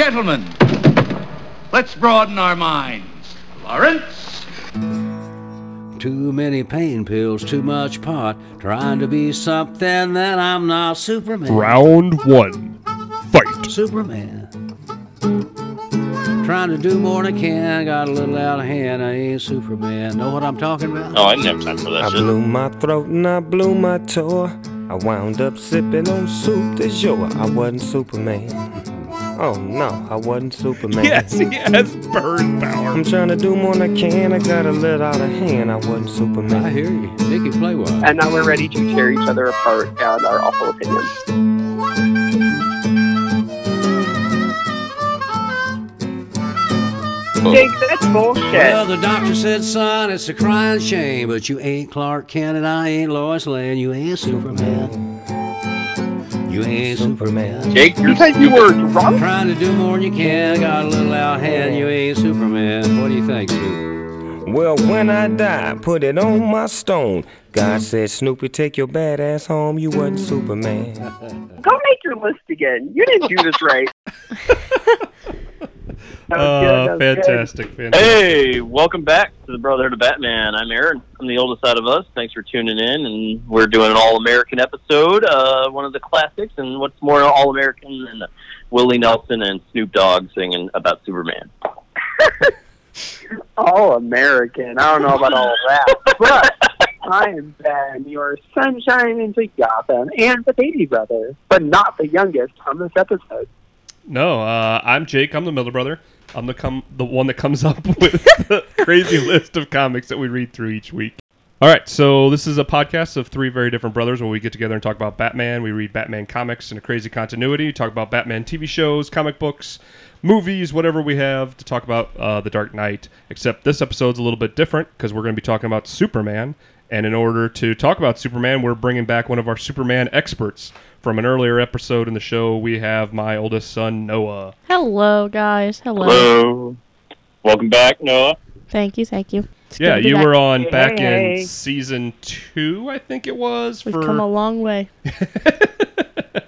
Gentlemen, let's broaden our minds. Lawrence? Too many pain pills, too much pot, trying to be something that I'm not. Superman. Round one. Fight. Superman. Trying to do more than I can, got a little out of hand. I ain't Superman. Know what I'm talking about? Oh, I didn't have time for that I shit. blew my throat and I blew my toe. I wound up sipping on soup de jour. I wasn't Superman. Oh no, I wasn't Superman. Yes, he has bird power. I'm trying to do more than I can. I got a little out of hand. I wasn't Superman. I hear you. Make it play well. And now we're ready to tear each other apart and our awful opinions. Oh. Jake, that's bullshit. Well, the doctor said, son, it's a crying shame, but you ain't Clark Kent and I ain't Lois Lane. You ain't Superman. You ain't Superman. Jake, you're Because you were drunk? Trying to do more than you can, got a little out hand. You ain't Superman. What do you think, Snoop? Well, when I die, put it on my stone. God said, Snoopy, take your badass home. You wasn't Superman. Go make your list again. You didn't do this right. That was good, Uh, that was good. fantastic, fantastic. Hey, welcome back to the Brotherhood of Batman. I'm Aaron. I'm the oldest out of us. Thanks for tuning in, and we're doing an all-American episode, uh, one of the classics. And what's more all-American than Willie Nelson and Snoop Dogg singing about Superman? All American. I don't know about all of that. But I am Ben, your sunshine into Gotham, and the baby brother, but not the youngest on this episode. No, uh, I'm Jake. I'm the Miller brother. I'm the com- the one that comes up with the crazy list of comics that we read through each week. All right, so this is a podcast of three very different brothers where we get together and talk about Batman. We read Batman comics in a crazy continuity. Talk about Batman TV shows, comic books, movies, whatever we have to talk about uh, the Dark Knight. Except this episode's a little bit different because we're going to be talking about Superman. And in order to talk about Superman, we're bringing back one of our Superman experts from an earlier episode in the show. We have my oldest son Noah. Hello, guys. Hello. Hello. Welcome back, Noah. Thank you. Thank you. It's Yeah, you back. were on Hey, back hey. in season two, I think it was. We've for come a long way. a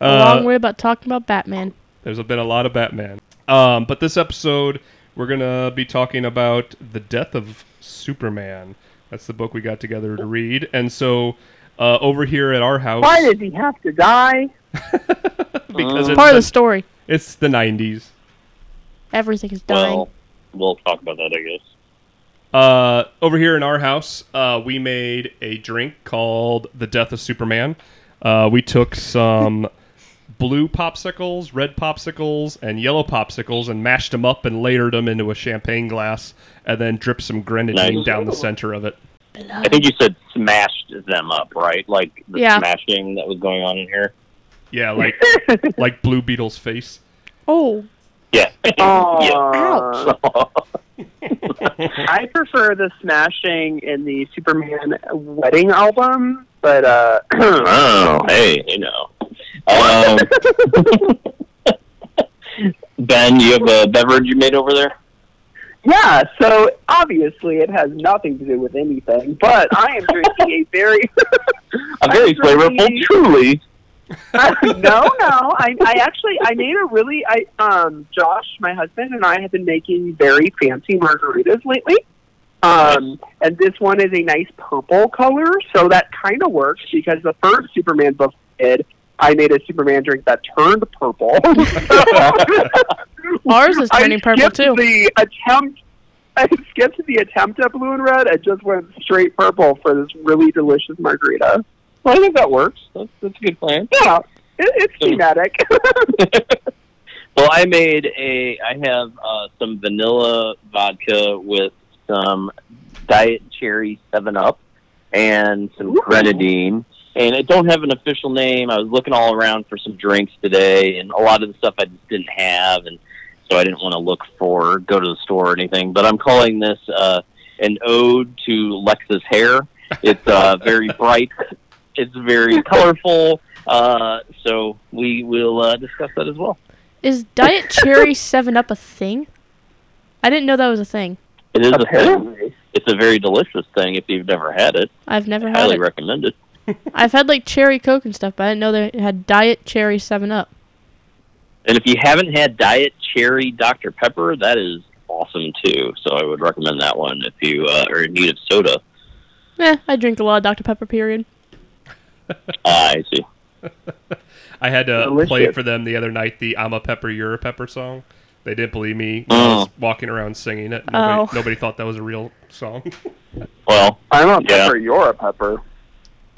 uh, long way about talking about Batman. There's been a lot of Batman. Um, but this episode, we're gonna be talking about the death of Superman. That's the book we got together to read, and so uh, over here at our house, Why did he have to die? because it's Part of the, the story. it's the '90s. Everything is dying. Well, we'll talk about that, I guess. Uh, over here in our house, uh, we made a drink called the Death of Superman. Uh, we took some blue popsicles, red popsicles, and yellow popsicles and mashed them up and layered them into a champagne glass and then dripped some grenadine Nice. down the center of it. I think you said smashed them up, right? Like the Yeah. smashing that was going on in here. Yeah, like like Blue Beetle's face. oh, Yeah. Aw. yeah. I prefer the smashing in the Superman wedding album, but uh, Oh, hey, you know. Um, ben, you have a beverage you made over there? Yeah. So obviously, it has nothing to do with anything. But I am drinking a very A very flavorful, drinking- truly. no, no. I, I actually I made a really I um Josh, my husband, and I have been making very fancy margaritas lately. Um, and this one is a nice purple color, so that kind of works because the first Superman book I did, I made a Superman drink that turned purple. ours is turning I purple skipped too. The attempt, I skipped the attempt at blue and red. I just went straight purple for this really delicious margarita. Well, I think that works. That's, that's a good plan. Yeah, it, it's So- thematic. well, I made a. I have uh, some vanilla vodka with some diet cherry Seven Up and some Ooh. grenadine. And I don't have an official name. I was looking all around for some drinks today, and a lot of the stuff I just didn't have, and so I didn't want to look for go to the store or anything. But I'm calling this uh, an ode to Lex's hair. It's uh, very bright. It's very colorful. Uh, so we will uh, discuss that as well. Is Diet Cherry 7 Up a thing? I didn't know that was a thing. It is a thing. It's a very delicious thing. If you've never had it, I've never had highly it. recommend it. I've had like cherry Coke and stuff, but I didn't know they had Diet Cherry 7 Up. And if you haven't had Diet Cherry Dr Pepper, that is awesome too. So I would recommend that one if you uh, are in need of soda. Eh, I drink a lot of Dr. Pepper, period. Ah, I see. I had to Delicious. play for them the other night the I'm a Pepper, You're a Pepper song. They didn't believe me when I was walking around singing it. Nobody, Oh. nobody thought that was a real song. Well, I'm a Yeah. pepper. You're a pepper.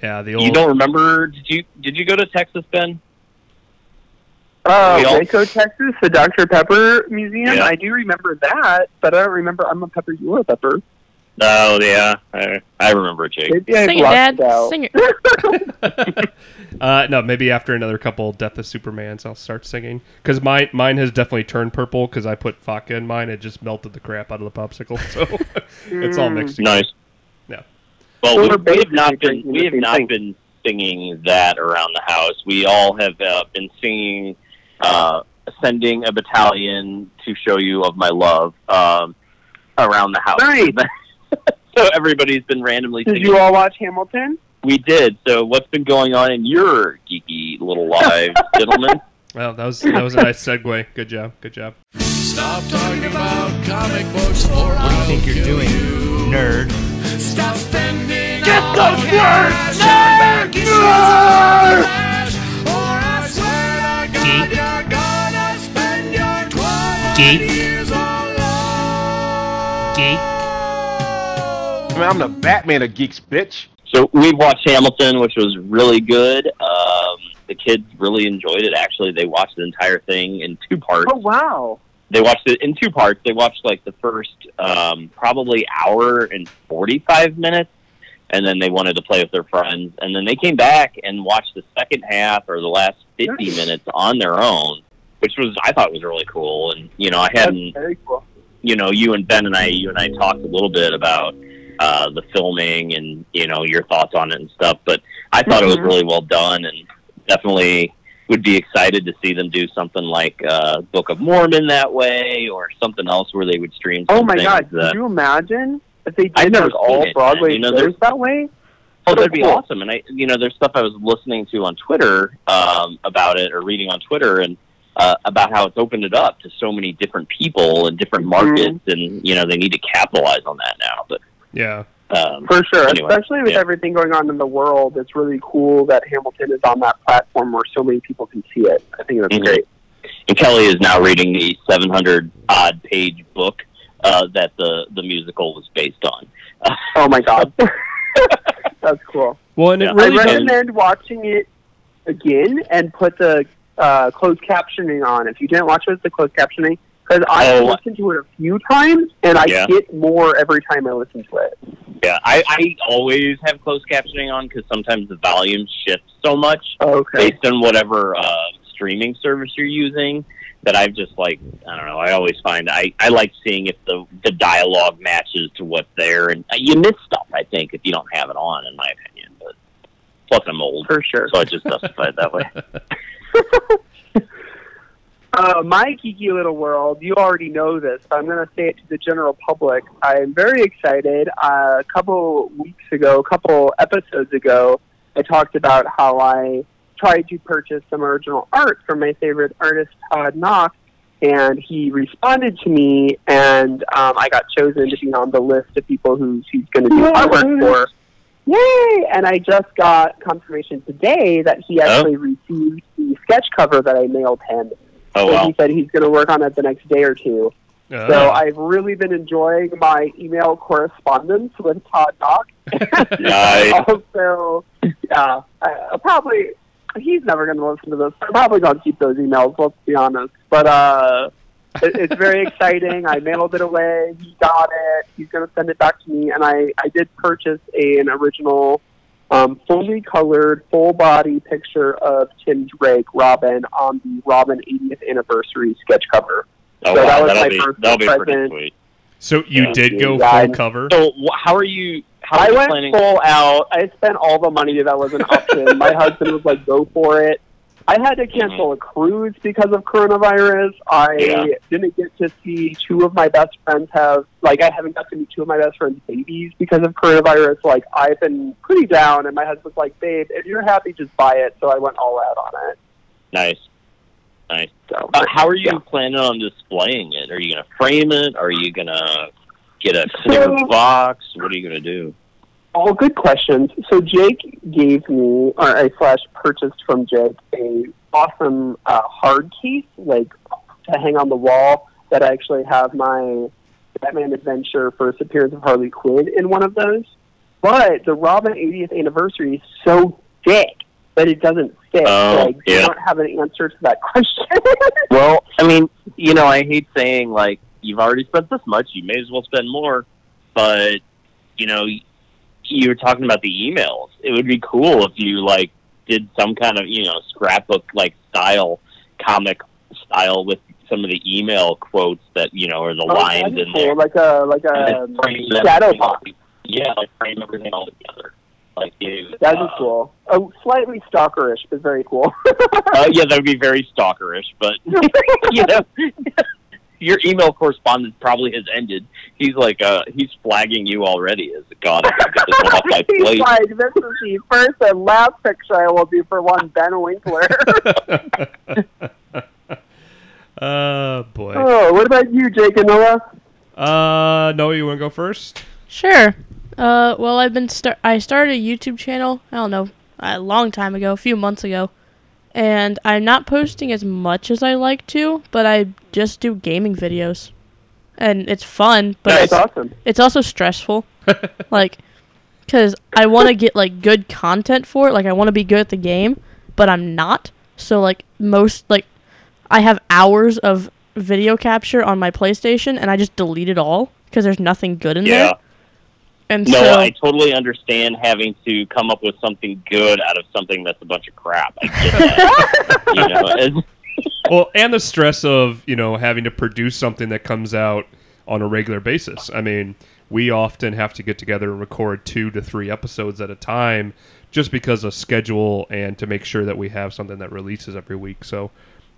yeah, the old. you don't remember? Did you did you go to Texas, Ben? Uh, We all- Waco, Texas, the Dr. Pepper Museum. Yeah. I do remember that, but I don't remember I'm a pepper. You're a pepper. Oh yeah, I, I remember it, Jake. Maybe I Sing it, Dad. out. Sing it. Uh, no, maybe after another couple Death of Supermans, I'll start singing. Because mine, mine has definitely turned purple because I put vodka in mine. It just melted the crap out of the popsicle. So it's all mixed together. Nice. Yeah. Well, So we, we're have not been we have not thing. been singing that around the house. We all have uh, been singing uh, "Sending a Battalion to Show You of My Love" um, around the house. Nice. so everybody's been randomly Did singing. you all watch Hamilton? we did. So what's been going on in your geeky little lives, gentlemen? Well, that was that was a nice segue. Good job. Good job. Stop talking about comic books or What do you think you're doing, nerd? Stop spending Get those words, nerd! Nerd! Geek. Geek. I mean, I'm the Batman of geeks, bitch. So we watched Hamilton, which was really good. Um, the kids really enjoyed it. Actually, they watched the entire thing in two parts. Oh wow! They watched it in two parts. They watched like the first um, probably hour and forty-five minutes, and then they wanted to play with their friends. And then they came back and watched the second half or the last fifty Nice. minutes on their own, which was I thought was really cool. And you know, I hadn't cool. you know, you and Ben and I, you and I talked a little bit about uh, the filming and you know your thoughts on it and stuff. But I thought it was Mhm. really well done, and definitely would be excited to see them do something like uh, Book of Mormon that way, or something else where they would stream. Oh my god! that- Could you imagine if they did those all it, Broadway you know, shows that way? Oh, that'd be cool. awesome. And I, you know, there's stuff I was listening to on Twitter um, about it, or reading on Twitter, and uh, about how it's opened it up to so many different people and different markets, and you know, they need to capitalize on that now. But Yeah. um, For sure, Anyway, especially with yeah. everything going on in the world, it's really cool that Hamilton is on that platform where so many people can see it. I think that's Mhm. great. and Kelly is now reading the 700 odd page book uh, that the the musical was based on. Oh my god, that's cool. Well, and Yeah. it really I does. recommend watching it again and put the uh, closed captioning on. If you didn't watch it the closed captioning, because I Oh. listened to it a few times and I Yeah. get more every time I listen to it. Yeah, I, I always have closed captioning on because sometimes the volume shifts so much Okay. based on whatever uh, streaming service you're using that I've just like I don't know. I always find I, I like seeing if the the dialogue matches to what's there, and uh, you miss stuff. I think if you don't have it on, in my opinion. But plus, I'm old, For sure. so I just justify it that way. Uh, my geeky little world, you already know this, but I'm going to say it to the general public. I'm very excited. Uh, a couple weeks ago, a couple episodes ago, I talked about how I tried to purchase some original art from my favorite artist, Todd Knox, and he responded to me, and um, I got chosen to be on the list of people who he's going to do artwork for. Yay! And I just got confirmation today that he actually received the sketch cover that I mailed him. Oh So wow, he said he's going to work on it the next day or two. So I've really been enjoying my email correspondence with Todd Knox. Nice. also, yeah, I, I'll probably he's never going to listen to this. I'm probably going to keep those emails. Let's be honest. But uh, it, it's very exciting. I mailed it away. He got it. He's going to send it back to me, and I I did purchase a, an original. Um, fully colored, full body picture of Tim Drake, Robin, on the Robin 80th anniversary sketch cover. oh so wow, that was that'll my be first that'll be pretty present. sweet. so you Yeah. did go Yeah, full cover. So how are you? How are I you went planning? full out. I spent all the money that was an option. My husband was like, "Go for it." I had to cancel a cruise because of coronavirus. I Yeah. didn't get to see two of my best friends have like I haven't got to meet two of my best friends' babies because of coronavirus. Like I've been pretty down, and my husband's like, "Babe, if you're happy, just buy it." So I went all out on it. Nice, Nice. So, Uh, how are you yeah. planning on displaying it? Are you going to frame it? Are you going to get a So- box? What are you going to do? All good questions. So Jake gave me, or I slash purchased from Jake, a awesome uh, hard case, like to hang on the wall. That I actually have my Batman Adventure First Appearance of Harley Quinn in one of those. But the Robin 80th anniversary is so thick that it doesn't fit. Oh, so I don't have an answer to that question. Well, I mean, you know, I hate saying like you've already spent this much, you may as well spend more. But you know, you were talking about the emails. It would be cool if you like did some kind of you know scrapbook like style, comic style with some of the email quotes that you know are the Oh, lines in cool. there. Like a like a frame shadow box. Yeah, like frame everything all together. Like you, That'd be uh, cool. Oh, slightly stalkerish, but very cool. Uh, yeah, that would be very stalkerish, but you know, your email correspondence probably has ended. He's like, uh, he's flagging you already as God. I gotta this one off my He's plate. like, this is the first and last picture I will do for one Ben Winkler. Uh, boy. oh, what about you, Jake and Noah? Uh, no, you want to go first? Sure. Uh, well, I've been start. I started a YouTube channel. I don't know, a long time ago, a few months ago, and I'm not posting as much as I like to, but I just do gaming videos, and it's fun. But That's it's, awesome. it's also stressful, like, cause I want to get like good content for it. Like, I want to be good at the game, but I'm not. So like most like, I have hours of video capture on my PlayStation, and I just delete it all because there's nothing good in Yeah. there. And No, so I totally understand having to come up with something good out of something that's a bunch of crap. I get that. you know, as- well, and the stress of you know having to produce something that comes out on a regular basis. I mean, we often have to get together and record two to three episodes at a time, just because of schedule and to make sure that we have something that releases every week. So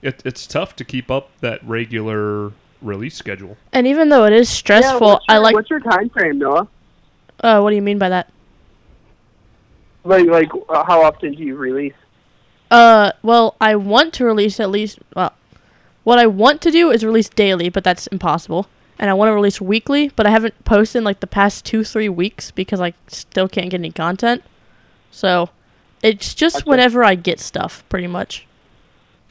it, it's tough to keep up that regular release schedule. And even though it is stressful, what's your, I like. What's your time frame, Noah? Uh, what do you mean by that? Like, like, uh, how often do you release? Uh, well, I want to release at least. Well, what I want to do is release daily, but that's impossible. And I want to release weekly, but I haven't posted in like the past two, three weeks because I still can't get any content. So, it's just Okay. whenever I get stuff, pretty much.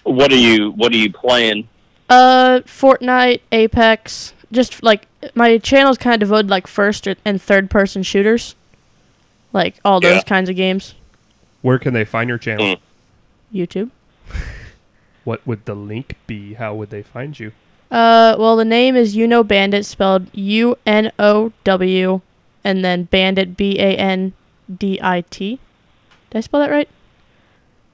what are you? What are you playing? Uh, Fortnite, Apex, just like my channel's kind of devoted like first and third person shooters, like all those Yeah. kinds of games. Where can they find your channel? Mm. YouTube. What would the link be? How would they find you? Uh, well, the name is You Know Bandit, spelled U N O W, and then Bandit B A N D I T. Did I spell that right?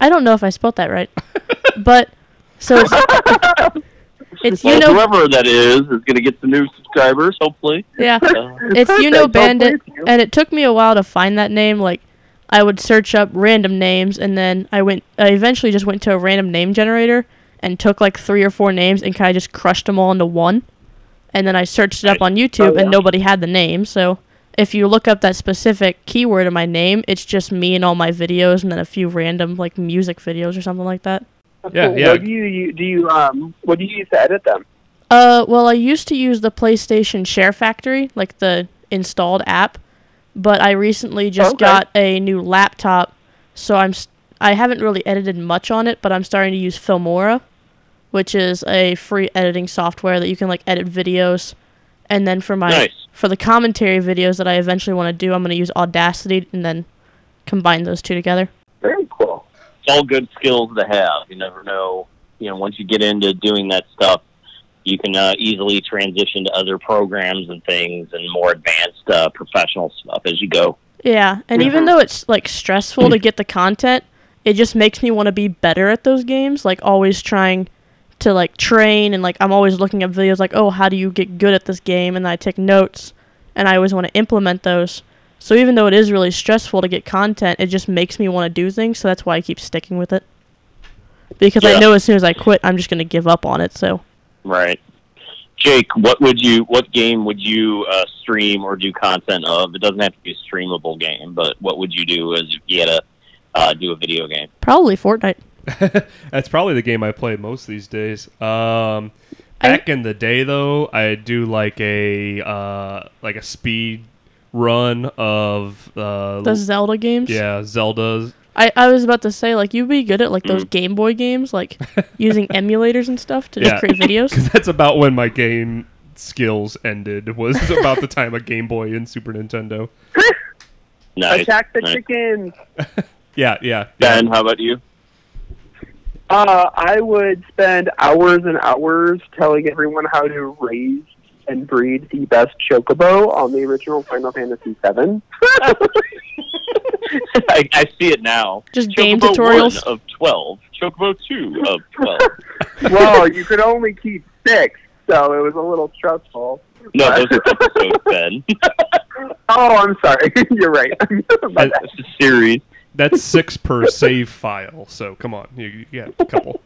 I don't know if I spelled that right, but so it's it's you know whoever that is is going to get some new subscribers, hopefully. yeah Uh, it's you know Oh, Bandit, and it took me a while to find that name. Like, I would search up random names, and then I went. I eventually just went to a random name generator and took like three or four names and kind of just crushed them all into one. And then I searched it up on YouTube, Oh, yeah. and nobody had the name. So if you look up that specific keyword in my name, it's just me and all my videos, and then a few random like music videos or something like that. Yeah, yeah. What do you, you do? You um, what do you use to edit them? Uh, well, I used to use the PlayStation Share Factory, like the installed app, but I recently just Okay. got a new laptop, so I'm s- I haven't really edited much on it, but I'm starting to use Filmora, which is a free editing software that you can like edit videos, and then for my Nice. for the commentary videos that I eventually want to do, I'm going to use Audacity and then combine those two together. Very cool. It's all good skills to have. You never know. You know, once you get into doing that stuff, you can uh, easily transition to other programs and things and more advanced uh, professional stuff as you go. Yeah, and even Mhm. though it's like stressful to get the content, it just makes me want to be better at those games. Like always trying to like train and like I'm always looking at videos like, "Oh, how do you get good at this game?" and I take notes and I always want to implement those. So even though it is really stressful to get content, it just makes me want to do things, so that's why I keep sticking with it. Because I know as soon as I quit, I'm just going to give up on it. So Right. Jake, what would you? What game would you uh, stream or do content of? It doesn't have to be a streamable game, but what would you do as if you had to uh, do a video game? probably Fortnite. That's probably the game I play most these days. Um, back in the day, though, I do like a uh, like a speed run of uh, The Zelda games. yeah Zelda's. I, I was about to say like you'd be good at like Mm. those Game Boy games, like using emulators and stuff to Yeah, just create videos. because that's about when my game skills ended. Was about the time of Game Boy and Super Nintendo. Nice. Attack the nice. chickens. Yeah, yeah. yeah. Ben, how about you? Uh, I would spend hours and hours telling everyone how to raise and breed the best chocobo on the original Final Fantasy VII. I, I see it now. Just game tutorials. 1 of 12. Chocobo 2 of 12. well, you could only keep six, so it was a little stressful. No, those are episodes, Ben. Oh, I'm sorry. You're right. My bad. It's a series. That's six per save file. So come on, you, you got a couple.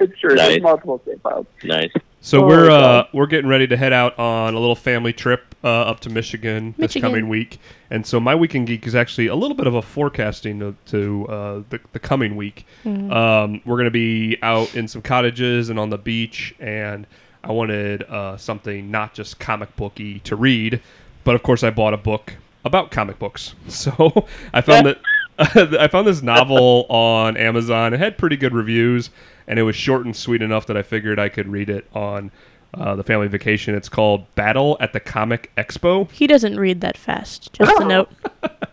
It's true. Nice. There's multiple save files. Nice. So Oh, we're uh, we're getting ready to head out on a little family trip uh, up to Michigan, this coming week, and so my weekend geek is actually a little bit of a forecasting to, to uh, the, the coming week. Um, we're going to be out in some cottages and on the beach, and I wanted uh, something not just comic booky to read, but of course I bought a book about comic books. So I found that I found this novel on Amazon. It had pretty good reviews, and it was short and sweet enough that I figured I could read it on uh, the family vacation. It's called Battle at the Comic Expo. He doesn't read that fast. Just a note.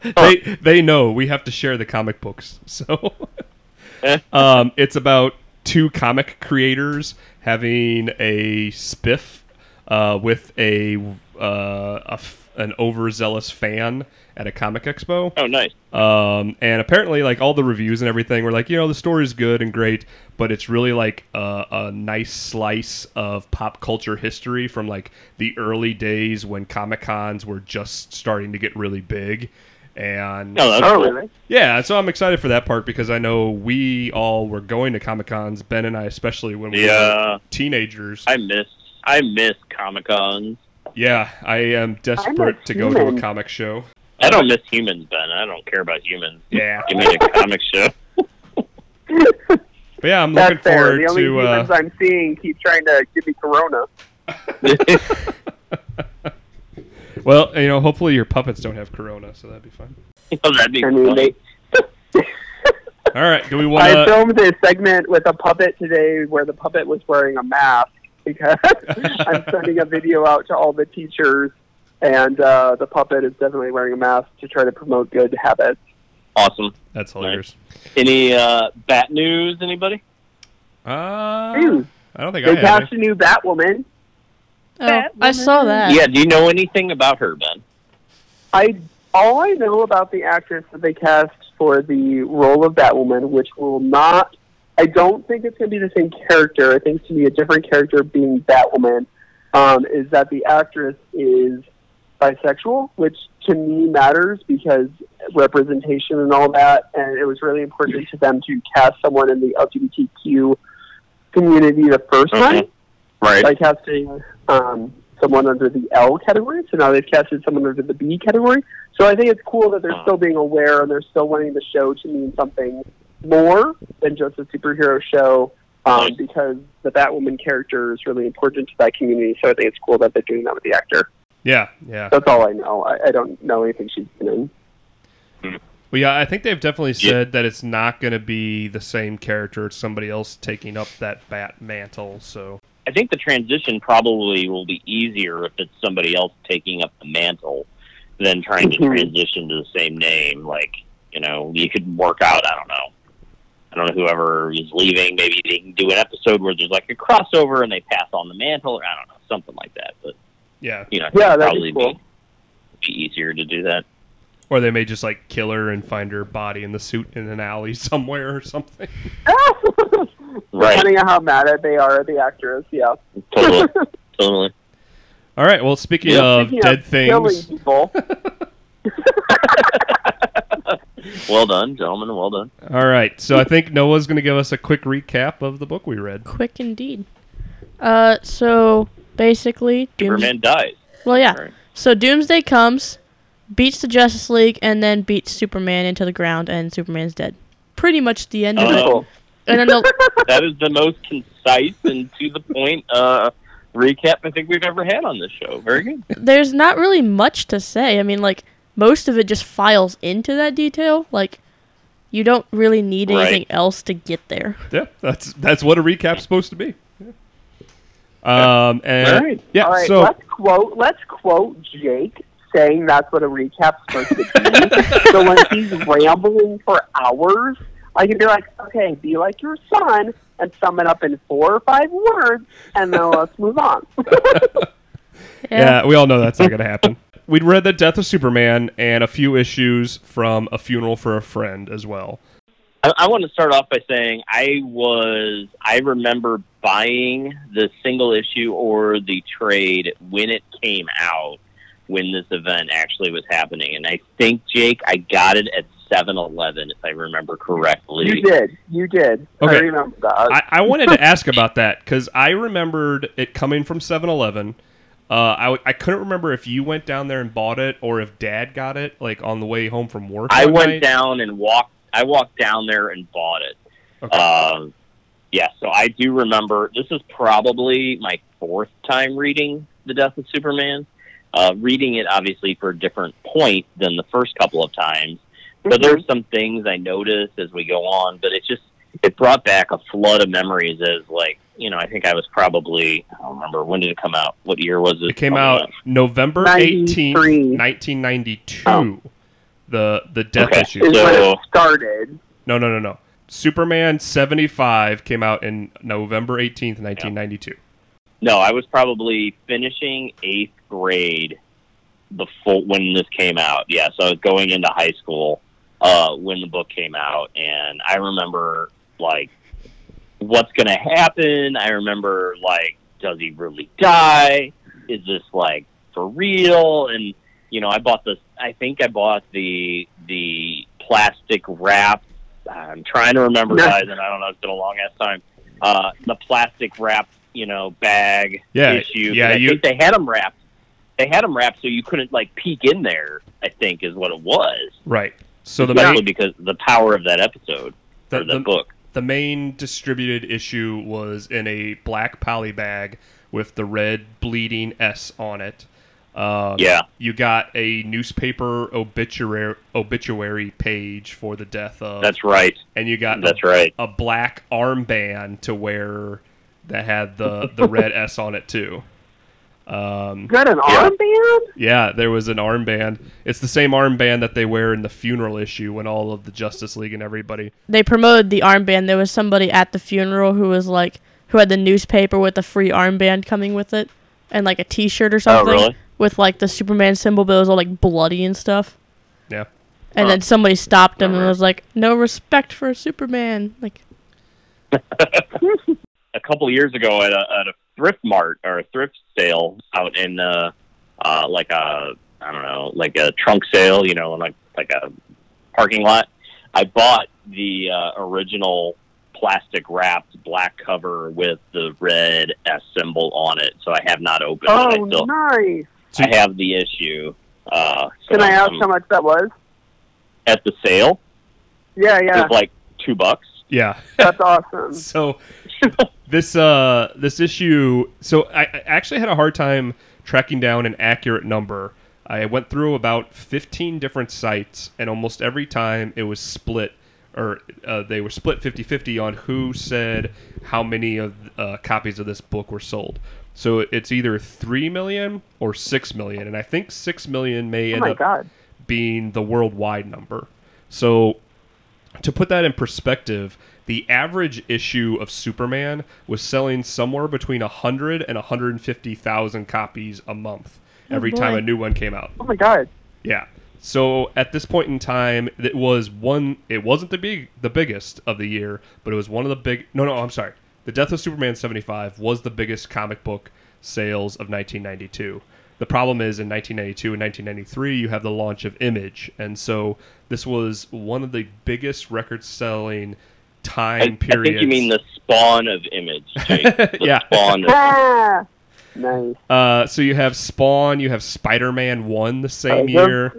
They they know we have to share the comic books, so Eh. um, it's about two comic creators having a spiff uh, with a, uh, a f- an overzealous fan at a comic expo. Oh, nice. Um, and apparently, like all the reviews and everything were like, you know, the story's good and great, but it's really like a, a nice slice of pop culture history from like the early days when Comic Cons were just starting to get really big. And Oh, that's cool. really? yeah, so I'm excited for that part because I know we all were going to Comic Cons, Ben and I especially when we were teenagers. I miss I miss Comic Cons. yeah, I am desperate to go to a comic show. I don't miss humans, Ben. I don't care about humans. Yeah, Give me a comic show. but yeah, I'm looking That's fair. forward The only to. humans Uh, I'm seeing keep trying to give me corona. well, you know, hopefully your puppets don't have corona, so that'd be fine. oh, that'd be I mean, fun. they, All right, do we want I filmed a segment with a puppet today where the puppet was wearing a mask because I'm sending a video out to all the teachers, and uh, the puppet is definitely wearing a mask to try to promote good habits. Awesome. That's hilarious. Any uh, bat news? Anybody? Uh, Dude, I don't think they I have. cast a new Batwoman. Oh, I saw that. Yeah. Do you know anything about her, Ben? I all I know about the actress that they cast for the role of Batwoman, which will not. I don't think it's going to be the same character. I think it's going to be a different character being Batwoman. Um, is that the actress is bisexual, which to me matters because representation and all that. And it was really important to them to cast someone in the LGBTQ community the first Mhm. time Right. by casting um, someone under the L category. So now they've casted someone under the B category. So I think it's cool that they're still being aware and they're still wanting the show to mean something more than just a superhero show. Um, because the Batwoman character is really important to that community, so I think it's cool that they're doing that with the actor. Yeah, yeah. That's all I know. I, I don't know anything she's been in. Well, yeah, I think they've definitely Yeah. said that it's not going to be the same character. It's somebody else taking up that bat mantle. So I think the transition probably will be easier if it's somebody else taking up the mantle than trying to Mhm. transition to the same name. Like, you know, you could work out, I don't know. I don't know, whoever is leaving, maybe they can do an episode where there's like a crossover and they pass on the mantle, or I don't know, something like that. But, yeah, you know, Yeah, that'd probably be cool. be, be easier to do that. or they may just like kill her and find her body in the suit in an alley somewhere or something. Right. Depending on how mad at they are at the actress, yeah. Totally. totally. All right. Well, speaking Yeah, of Speaking dead of killing things, people, Well done, gentlemen. Well done. all right. So I think Noah's going to give us a quick recap of the book we read. Quick indeed. Uh, so basically, Dooms- Superman dies. Well, yeah. Right. So Doomsday comes, beats the Justice League, and then beats Superman into the ground, and Superman's dead. pretty much the end of Oh. it. And then the, that is the most concise and to the point uh, recap I think we've ever had on this show. Very good. there's not really much to say. I mean, like most of it just files into that detail. Like you don't really need Right. anything else to get there. Yeah, that's that's what a recap's supposed to be. Yeah. Um, and All right. yeah, All right, so let's quote. Let's quote Jake saying that's what a recap's supposed to be. so when he's rambling for hours, I can be like, okay, be like your son and sum it up in four or five words, and then let's move on. yeah. we all know that's not going to happen. We'd read the death of Superman and a few issues from A Funeral for a Friend as well. I, I want to start off by saying I was I remember buying the single issue or the trade when it came out when this event actually was happening and I think Jake I got it at 7-Eleven if I remember correctly. you did. You did. Okay. I remember that. I, I wanted to ask about that because I remembered it coming from 7 Eleven. Uh, I, w- I couldn't remember if you went down there and bought it or if Dad got it, like on the way home from work. I went night. down and walked. I walked down there and bought it. Okay. Um, yeah, so I do remember. This is probably my fourth time reading the Death of Superman. Uh, reading it obviously for a different point than the first couple of times. So Mhm. there's some things I noticed as we go on, but it just it brought back a flood of memories as like you know I think I was probably I don't remember when did it come out? What year was it? It came coming out November 18th, 1992. Oh. The the death Okay. issue. is when it started. No, no, no, no. Superman 75 came out in November 18th, 1992. No, I was probably finishing eighth grade before when this came out. Yeah, so I was going into high school uh, when the book came out, and I remember like what's going to happen. I remember like, does he really die? Is this like for real? And you know, I bought this. I think I bought the the plastic wrap. I'm trying to remember, guys, and I don't know. It's been a long ass time. Uh, the plastic wrap, you know, bag Yeah, issue. yeah, I you- think they had them wrapped. They had them wrapped so you couldn't like peek in there. I think is what it was. Right. So the Especially main, because the power of that episode the, or the, the, book. the main distributed issue was in a black poly bag with the red bleeding S on it. Um, Yeah. You got a newspaper obituary obituary page for the death of. That's right. and you got That's a, right. a black armband to wear that had the the red S on it too. Um, got an Yeah. armband? yeah, there was an armband. It's the same armband that they wear in the funeral issue when all of the Justice League and everybody. They promoted the armband. There was somebody at the funeral who was like who had the newspaper with the free armband coming with it and like a T-shirt or something Oh, really? With like the Superman symbol, but it was all like bloody and stuff. Yeah. And Huh. then somebody stopped him and was like, "No respect for Superman." Like, a couple years ago at a, at a thrift mart or a thrift sale out in uh, uh, like a I don't know like a trunk sale, you know, like like a parking lot. I bought the uh, original plastic wrapped black cover with the red S symbol on it, so I have not opened it. I Oh, still nice. I have the issue. Uh, so Can I ask I'm how much that was? at the sale? Yeah, It yeah. was like two bucks. Yeah. That's awesome. so this uh this issue so I, I actually had a hard time tracking down an accurate number i went through about 15 different sites and almost every time it was split or uh, they were split 50-50 on who said how many of uh, copies of this book were sold so it's either 3 million or 6 million and i think 6 million may Oh end up god. being the worldwide number. So, to put that in perspective, the average issue of Superman was selling somewhere between 100 and 150,000 copies a month oh, every time a new one came out. Oh my god. Yeah. So at this point in time, it was one. It wasn't the big, the biggest of the year, but it was one of the big. No, no, I'm sorry. The Death of Superman 75 was the biggest comic book sales of 1992. The problem is in 1992 and 1993, you have the launch of Image, and so this was one of the biggest record-selling time I, I think you mean the spawn of Image. Jake. Yeah. spawn of Ah, Nice. Uh, so you have Spawn, you have Spider-Man one the same year.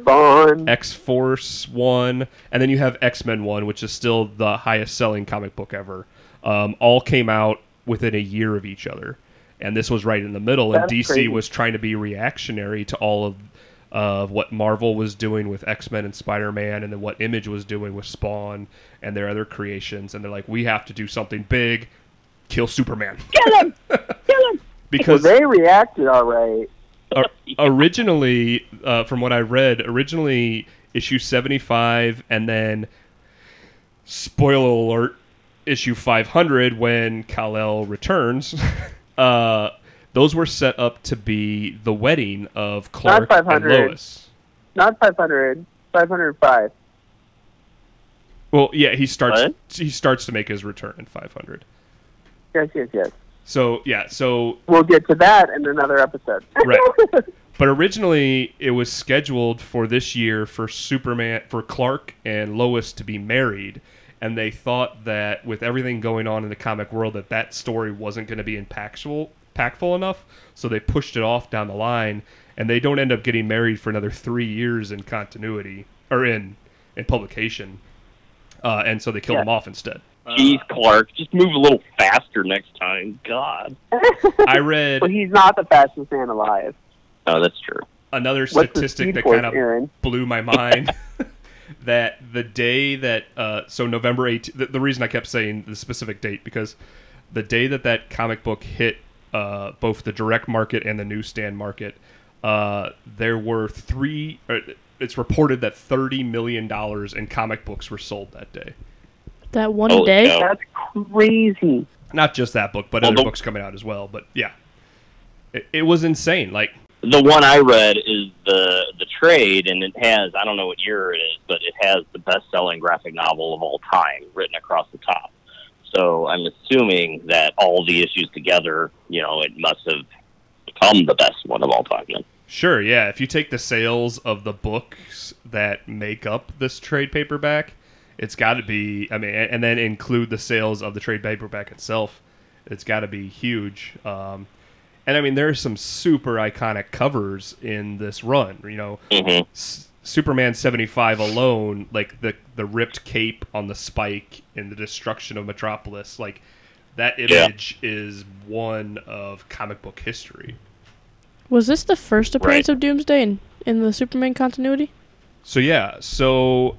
X Force one, and then you have X Men one, which is still the highest selling comic book ever. Um, all came out within a year of each other, and this was right in the middle. And DC crazy. was trying to be reactionary to all of of what Marvel was doing with X Men and Spider Man, and then what Image was doing with Spawn and their other creations. And they're like, we have to do something big, kill Superman. Kill him! Kill him! because they reacted all right. originally, uh, from what I read, originally issue 75 and then spoiler alert issue 500 when Kal-El returns uh, those were set up to be the wedding of Clark and 500. Lois. Not 500, 505. Well, yeah, he starts What? he starts to make his return in 500. Yes, yes, yes. So, yeah, so We'll get to that in another episode. Right. But originally, it was scheduled for this year for Superman, for Clark and Lois to be married, and they thought that with everything going on in the comic world, that that story wasn't going to be impactful, impactful enough. So they pushed it off down the line, and they don't end up getting married for another three years in continuity or in in publication, uh, and so they killed Yeah. him off instead. Jeez, Clark, just move a little faster next time. God. I read Well, he's not the fastest man alive. Oh, that's true. another What's statistic that kind of Aaron? blew my mind that the day that uh, so November 18 the, the reason I kept saying the specific date because the day that that comic book hit uh, both the direct market and the newsstand market uh, there were three uh, it's reported that 30 million dollars in comic books were sold that day That one Holy day. cow. That's crazy. not just that book but Well, other the- books coming out as well but yeah it, it was insane like The one I read is the the trade, and it has I don't know what year it is, but it has the best selling graphic novel of all time written across the top. So I'm assuming that all the issues together, you know, it must have become the best one of all time. Then. Sure, yeah. If you take the sales of the books that make up this trade paperback, it's got to be. I mean, and then include the sales of the trade paperback itself. It's got to be huge. Um, and I mean, there's some super iconic covers in this run. You know, Mm-hmm. S- Superman 75 alone, like the the ripped cape on the spike in the destruction of Metropolis, like that Yeah. image is one of comic book history. Was this the first appearance Right. of Doomsday in, in the Superman continuity? So yeah, so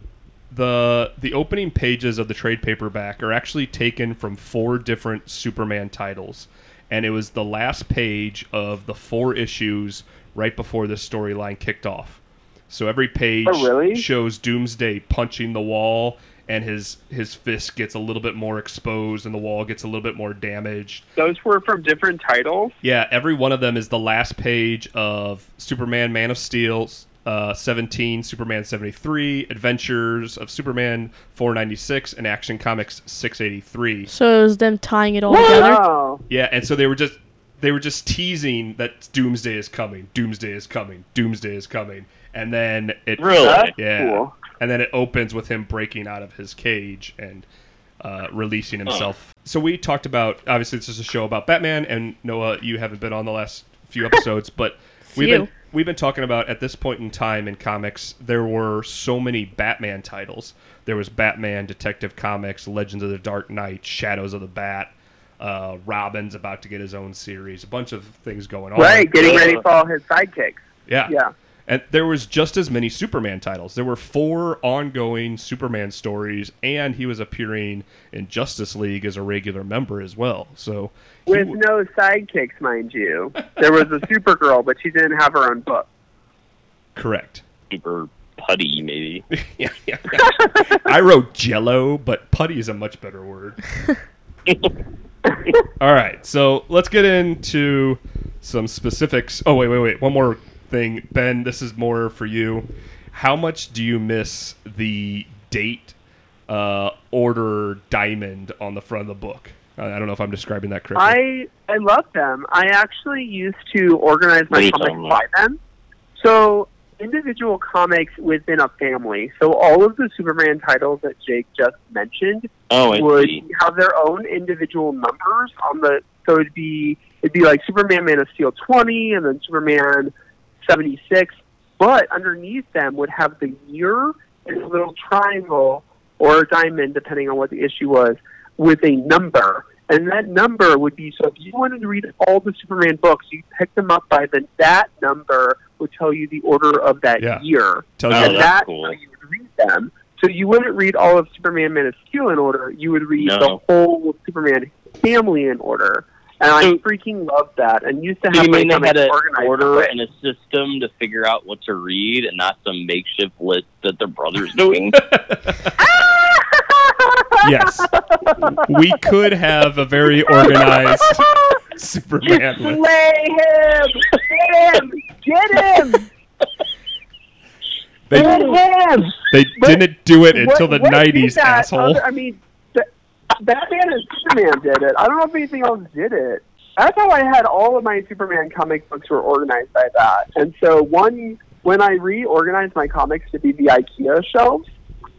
the the opening pages of the trade paperback are actually taken from four different Superman titles, and it was the last page of the four issues right before this storyline kicked off. So every page Oh, really? shows Doomsday punching the wall, and his his fist gets a little bit more exposed, and the wall gets a little bit more damaged. Those were from different titles. Yeah, every one of them is the last page of Superman Man of Steel uh, 17, Superman 73, Adventures of Superman 496, and Action Comics 683. So it was them tying it all together. Yeah, and so they were just they were just teasing that Doomsday is coming, Doomsday is coming, Doomsday is coming, and then it Really? That's yeah, cool. and then it opens with him breaking out of his cage and uh, releasing himself. So we talked about obviously this is a show about Batman, and Noah, you haven't been on the last few episodes, but we've been Few. We've been talking about at this point in time in comics there were so many Batman titles. There was Batman, Detective Comics, Legends of the Dark Knight, Shadows of the Bat. Uh, Robin's about to get his own series. A bunch of things going on. Right, getting ready for all his sidekicks. Yeah. Yeah. And there was just as many Superman titles. There were four ongoing Superman stories, and he was appearing in Justice League as a regular member as well. So, With w- no sidekicks, mind you. There was a Supergirl, but she didn't have her own book. correct. Super putty, maybe. yeah, yeah. I wrote Jello, but putty is a much better word. All right, so let's get into some specifics. Oh, wait, wait, wait. One more thing. Ben, this is more for you. How much do you miss the date uh, order diamond on the front of the book? I I don't know if I'm describing that correctly. I I love them. I actually used to organize my comics by them. So individual comics within a family. So all of the Superman titles that Jake just mentioned Oh, would see. have their own individual numbers on the. So it'd be it'd be like Superman Man of Steel 20 and then Superman 76, but underneath them would have the year and a little triangle or a diamond, depending on what the issue was, with a number. And that number would be so if you wanted to read all the Superman books, you pick them up by the that number would tell you the order of that Yeah. year. Tells Oh, you and that's that's cool. how you would read them. So you wouldn't read all of Superman Man of Steel in order. You would read No. the whole Superman family in order. And I So- freaking love that. And used to have you mean they had an order that and a system to figure out what to read, and not some makeshift list that their brother's doing? yes. We could have a very organized Superman Just list. slay him! Get him! Get him! They, Get him! they didn't do it What- until the what did 90s, asshole. other- I mean, the, Batman and Superman did it. I don't know if anything else did it. That's how I had all of my Superman comic books were organized by that. And so one when I reorganized my comics to be the IKEA shelves,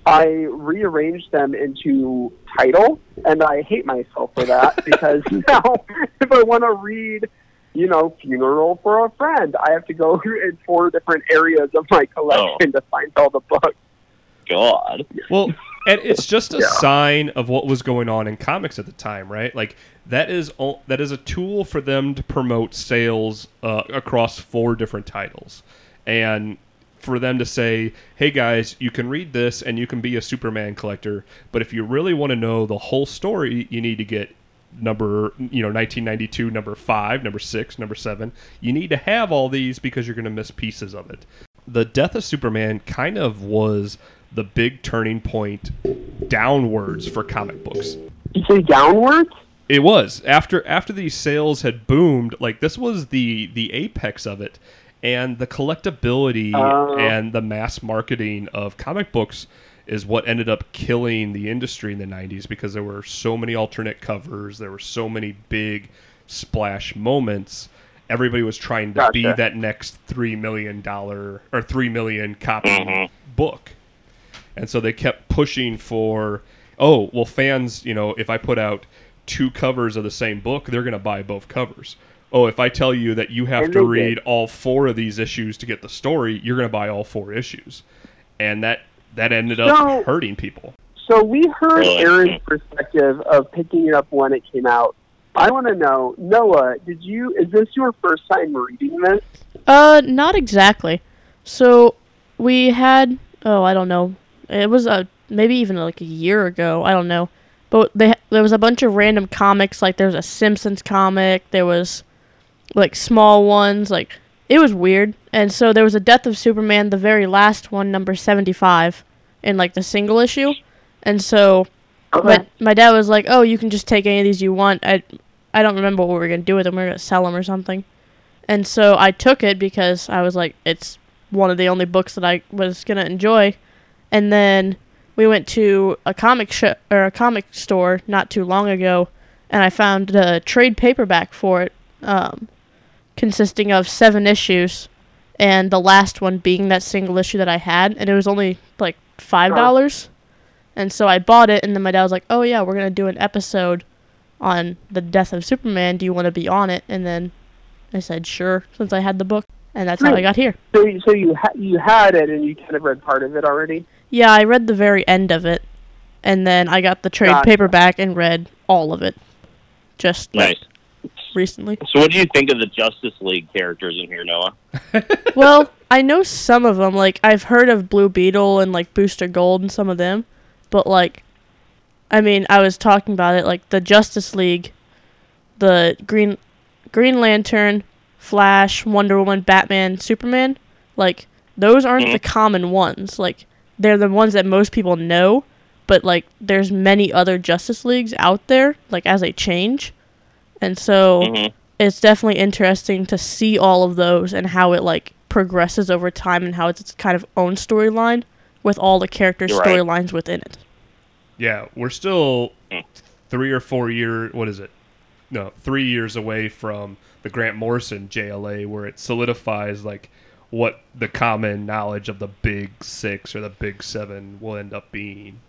I rearranged them into title, and I hate myself for that because now if I want to read, you know, funeral for a friend, I have to go in four different areas of my oh. collection to find all the books. God. Well, and it's just a Yeah. sign of what was going on in comics at the time, right? Like that is o- that is a tool for them to promote sales uh, across four different titles, and for them to say, "Hey guys, you can read this and you can be a Superman collector, but if you really want to know the whole story, you need to get." Number, you know, 1992, number five, number six, number seven. You need to have all these because you're going to miss pieces of it the death of Superman kind of was the big turning point downwards for comic books. You say downwards? It was after after these sales had boomed, like this was the the apex of it, and the collectability Oh. and the mass marketing of comic books is what ended up killing the industry in the 90s because there were so many alternate covers, there were so many big splash moments. Everybody was trying to be that next 3 million dollar or 3 million copy mm-hmm. book. And so they kept pushing for, oh, well, fans, you know, if I put out two covers of the same book, they're going to buy both covers. Oh, if I tell you that you have to read all four of these issues to get the story, you're going to buy all four issues. And that that ended up So- hurting people. So we heard Aaron's perspective of picking it up when it came out. I want to know, Noah, did you? Is this your first time reading this? Uh, not exactly. So we had oh I don't know. It was a maybe even like a year ago. I don't know. But they there was a bunch of random comics. Like there was a Simpsons comic. There was like small ones. Like it was weird. And so there was a Death of Superman, the very last one, number seventy five, in like the single issue. And so my my dad was like, "Oh, you can just take any of these you want." I I don't remember what we were gonna do with them. We were gonna sell them or something. And so I took it because I was like, it's one of the only books that I was gonna enjoy. And then we went to a comic sh- or a comic store not too long ago, and I found a trade paperback for it, um, consisting of seven issues, and the last one being that single issue that I had, and it was only like five dollars. And so I bought it, and then my dad was like, "Oh yeah, we're gonna do an episode on the death of Superman. Do you want to be on it?" And then I said, "Sure," since I had the book, and that's how I got here. So, you- so you ha- you had it and you kind of read part of it already. Yeah, I read the very end of it, and then I got the trade Gotcha. paperback and read all of it, just Nice. like recently. So, what do you think of the Justice League characters in here, Noah? well, I know some of them. Like I've heard of Blue Beetle and like Booster Gold and some of them, but like, I mean, I was talking about it like the Justice League, the Green Green Lantern, Flash, Wonder Woman, Batman, Superman. Like those aren't mm-hmm. the common ones. Like they're the ones that most people know, but like there's many other Justice Leagues out there. Like as they change, and so Mhm. it's definitely interesting to see all of those and how it like progresses over time and how it's its kind of own storyline with all the characters' right. storylines within it. Yeah, we're still Mm. three or four year. What is it? No, three years away from the Grant Morrison JLA, where it solidifies like what the common knowledge of the Big Six or the Big Seven will end up being.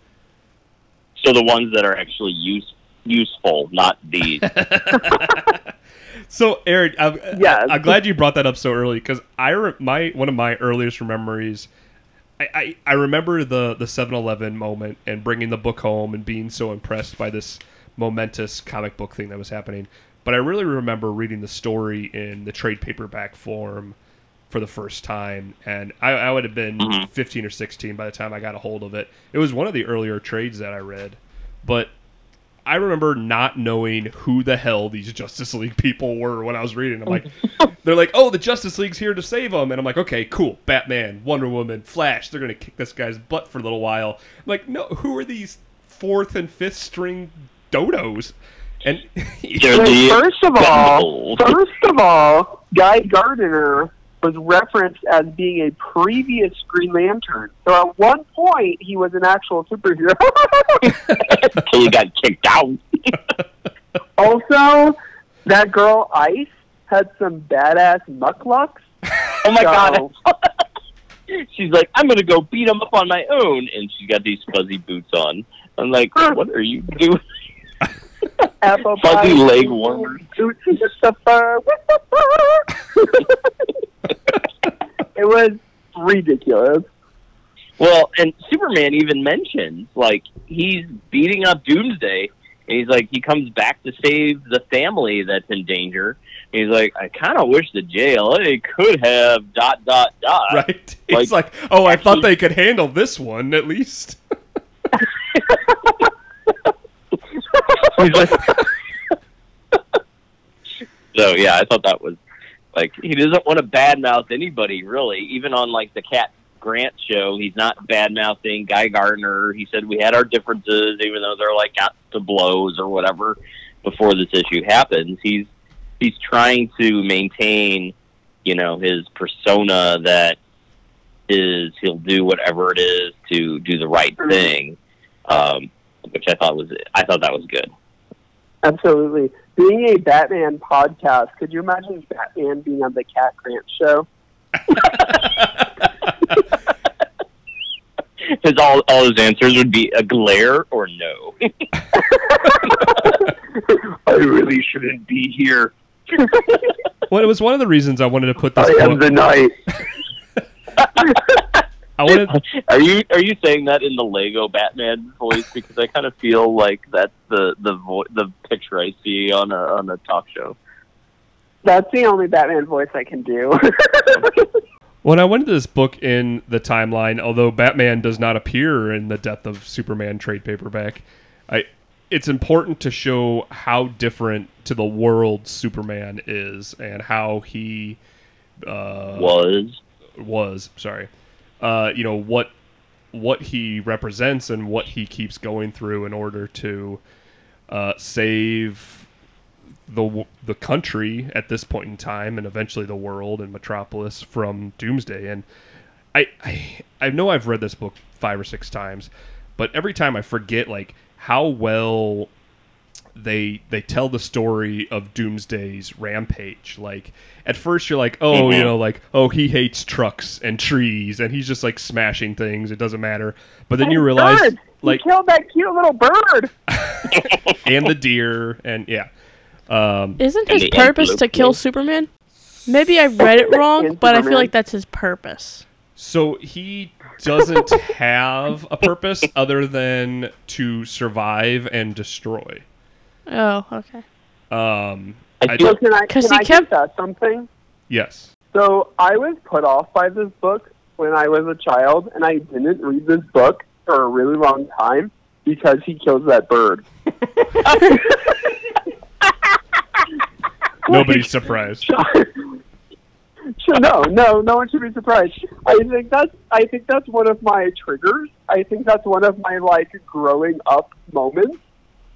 So the ones that are actually use, useful, not the So, Aaron, I'm, Yes. I'm glad you brought that up so early because I re- my one of my earliest memories. I, I, I remember the the 7-Eleven moment and bringing the book home and being so impressed by this momentous comic book thing that was happening. But I really remember reading the story in the trade paperback form for the first time, and I, I would have been Mhm. 15 or 16 by the time I got a hold of it. It was one of the earlier trades that I read, but I remember not knowing who the hell these Justice League people were when I was reading. I'm like, they're like, oh, the Justice League's here to save them, and I'm like, okay, cool. Batman, Wonder Woman, Flash, they're gonna kick this guy's butt for a little while. I'm like, no, who are these fourth and fifth string dodos? And They're the first of all, first of all, Guy Gardner was referenced as being a previous Green Lantern. So at one point, he was an actual superhero. until he got kicked out. also, that girl Ice had some badass mukluks. Oh my So- god. she's like, I'm gonna go beat him up on my own, and she's got these fuzzy boots on. I'm like, what are you doing? Apple Fuzzy pie, leg warmers. boots with the fur, with the fur. it was ridiculous. Well, and Superman even mentions like he's beating up Doomsday, and he's like he comes back to save the family that's in danger. And he's like, I kind of wish the JLA could have dot dot dot. right, it's like, oh, I thought they could handle this one at least. He's like- so yeah, I thought that was like he doesn't want to badmouth anybody really, even on like the Cat Grant show. He's not badmouthing Guy Gardner. He said we had our differences, even though they're like got to blows or whatever before this issue happens. He's he's trying to maintain, you know, his persona that is he'll do whatever it is to do the right thing, um, which I thought was I thought that was good. Absolutely. Being a Batman podcast, could you imagine Batman being on the Cat Grant show? His all all his answers would be a glare or no. I really shouldn't be here. Well, it was one of the reasons I wanted to put this. I am the night. I wanted. Are you are you saying that in the Lego Batman voice? Because I kind of feel like that's the the vo- the picture I see on a on a talk show. That's the only Batman voice I can do. When I went into this book in the timeline, although Batman does not appear in the Death of Superman trade paperback, I it's important to show how different to the world Superman is and how he uh, Was was sorry, uh, you know what what he represents and what he keeps going through in order to uh, save the the country at this point in time and eventually the world and Metropolis from Doomsday. And I I, I know I've read this book five or six times, but every time I forget like how well they they tell the story of Doomsday's rampage. Like at first you're like, oh, you know, like oh he hates trucks and trees and he's just like smashing things. It doesn't matter. But then you realize Bird! like he killed that cute little bird. and the deer and yeah. Um, Isn't his purpose to kill will- Superman? Maybe I read it wrong, but I feel like that's his purpose. So he doesn't have a purpose other than to survive and destroy. Oh, okay. Um, I I- feel So can I, 'Cause can he I kept- confess something? yes. So I was put off by this book when I was a child, and I didn't read this book for a really long time because he kills that bird. Nobody's surprised. Sure, no, no, no one should be surprised. I think that's I think that's one of my triggers. I think that's one of my like growing up moments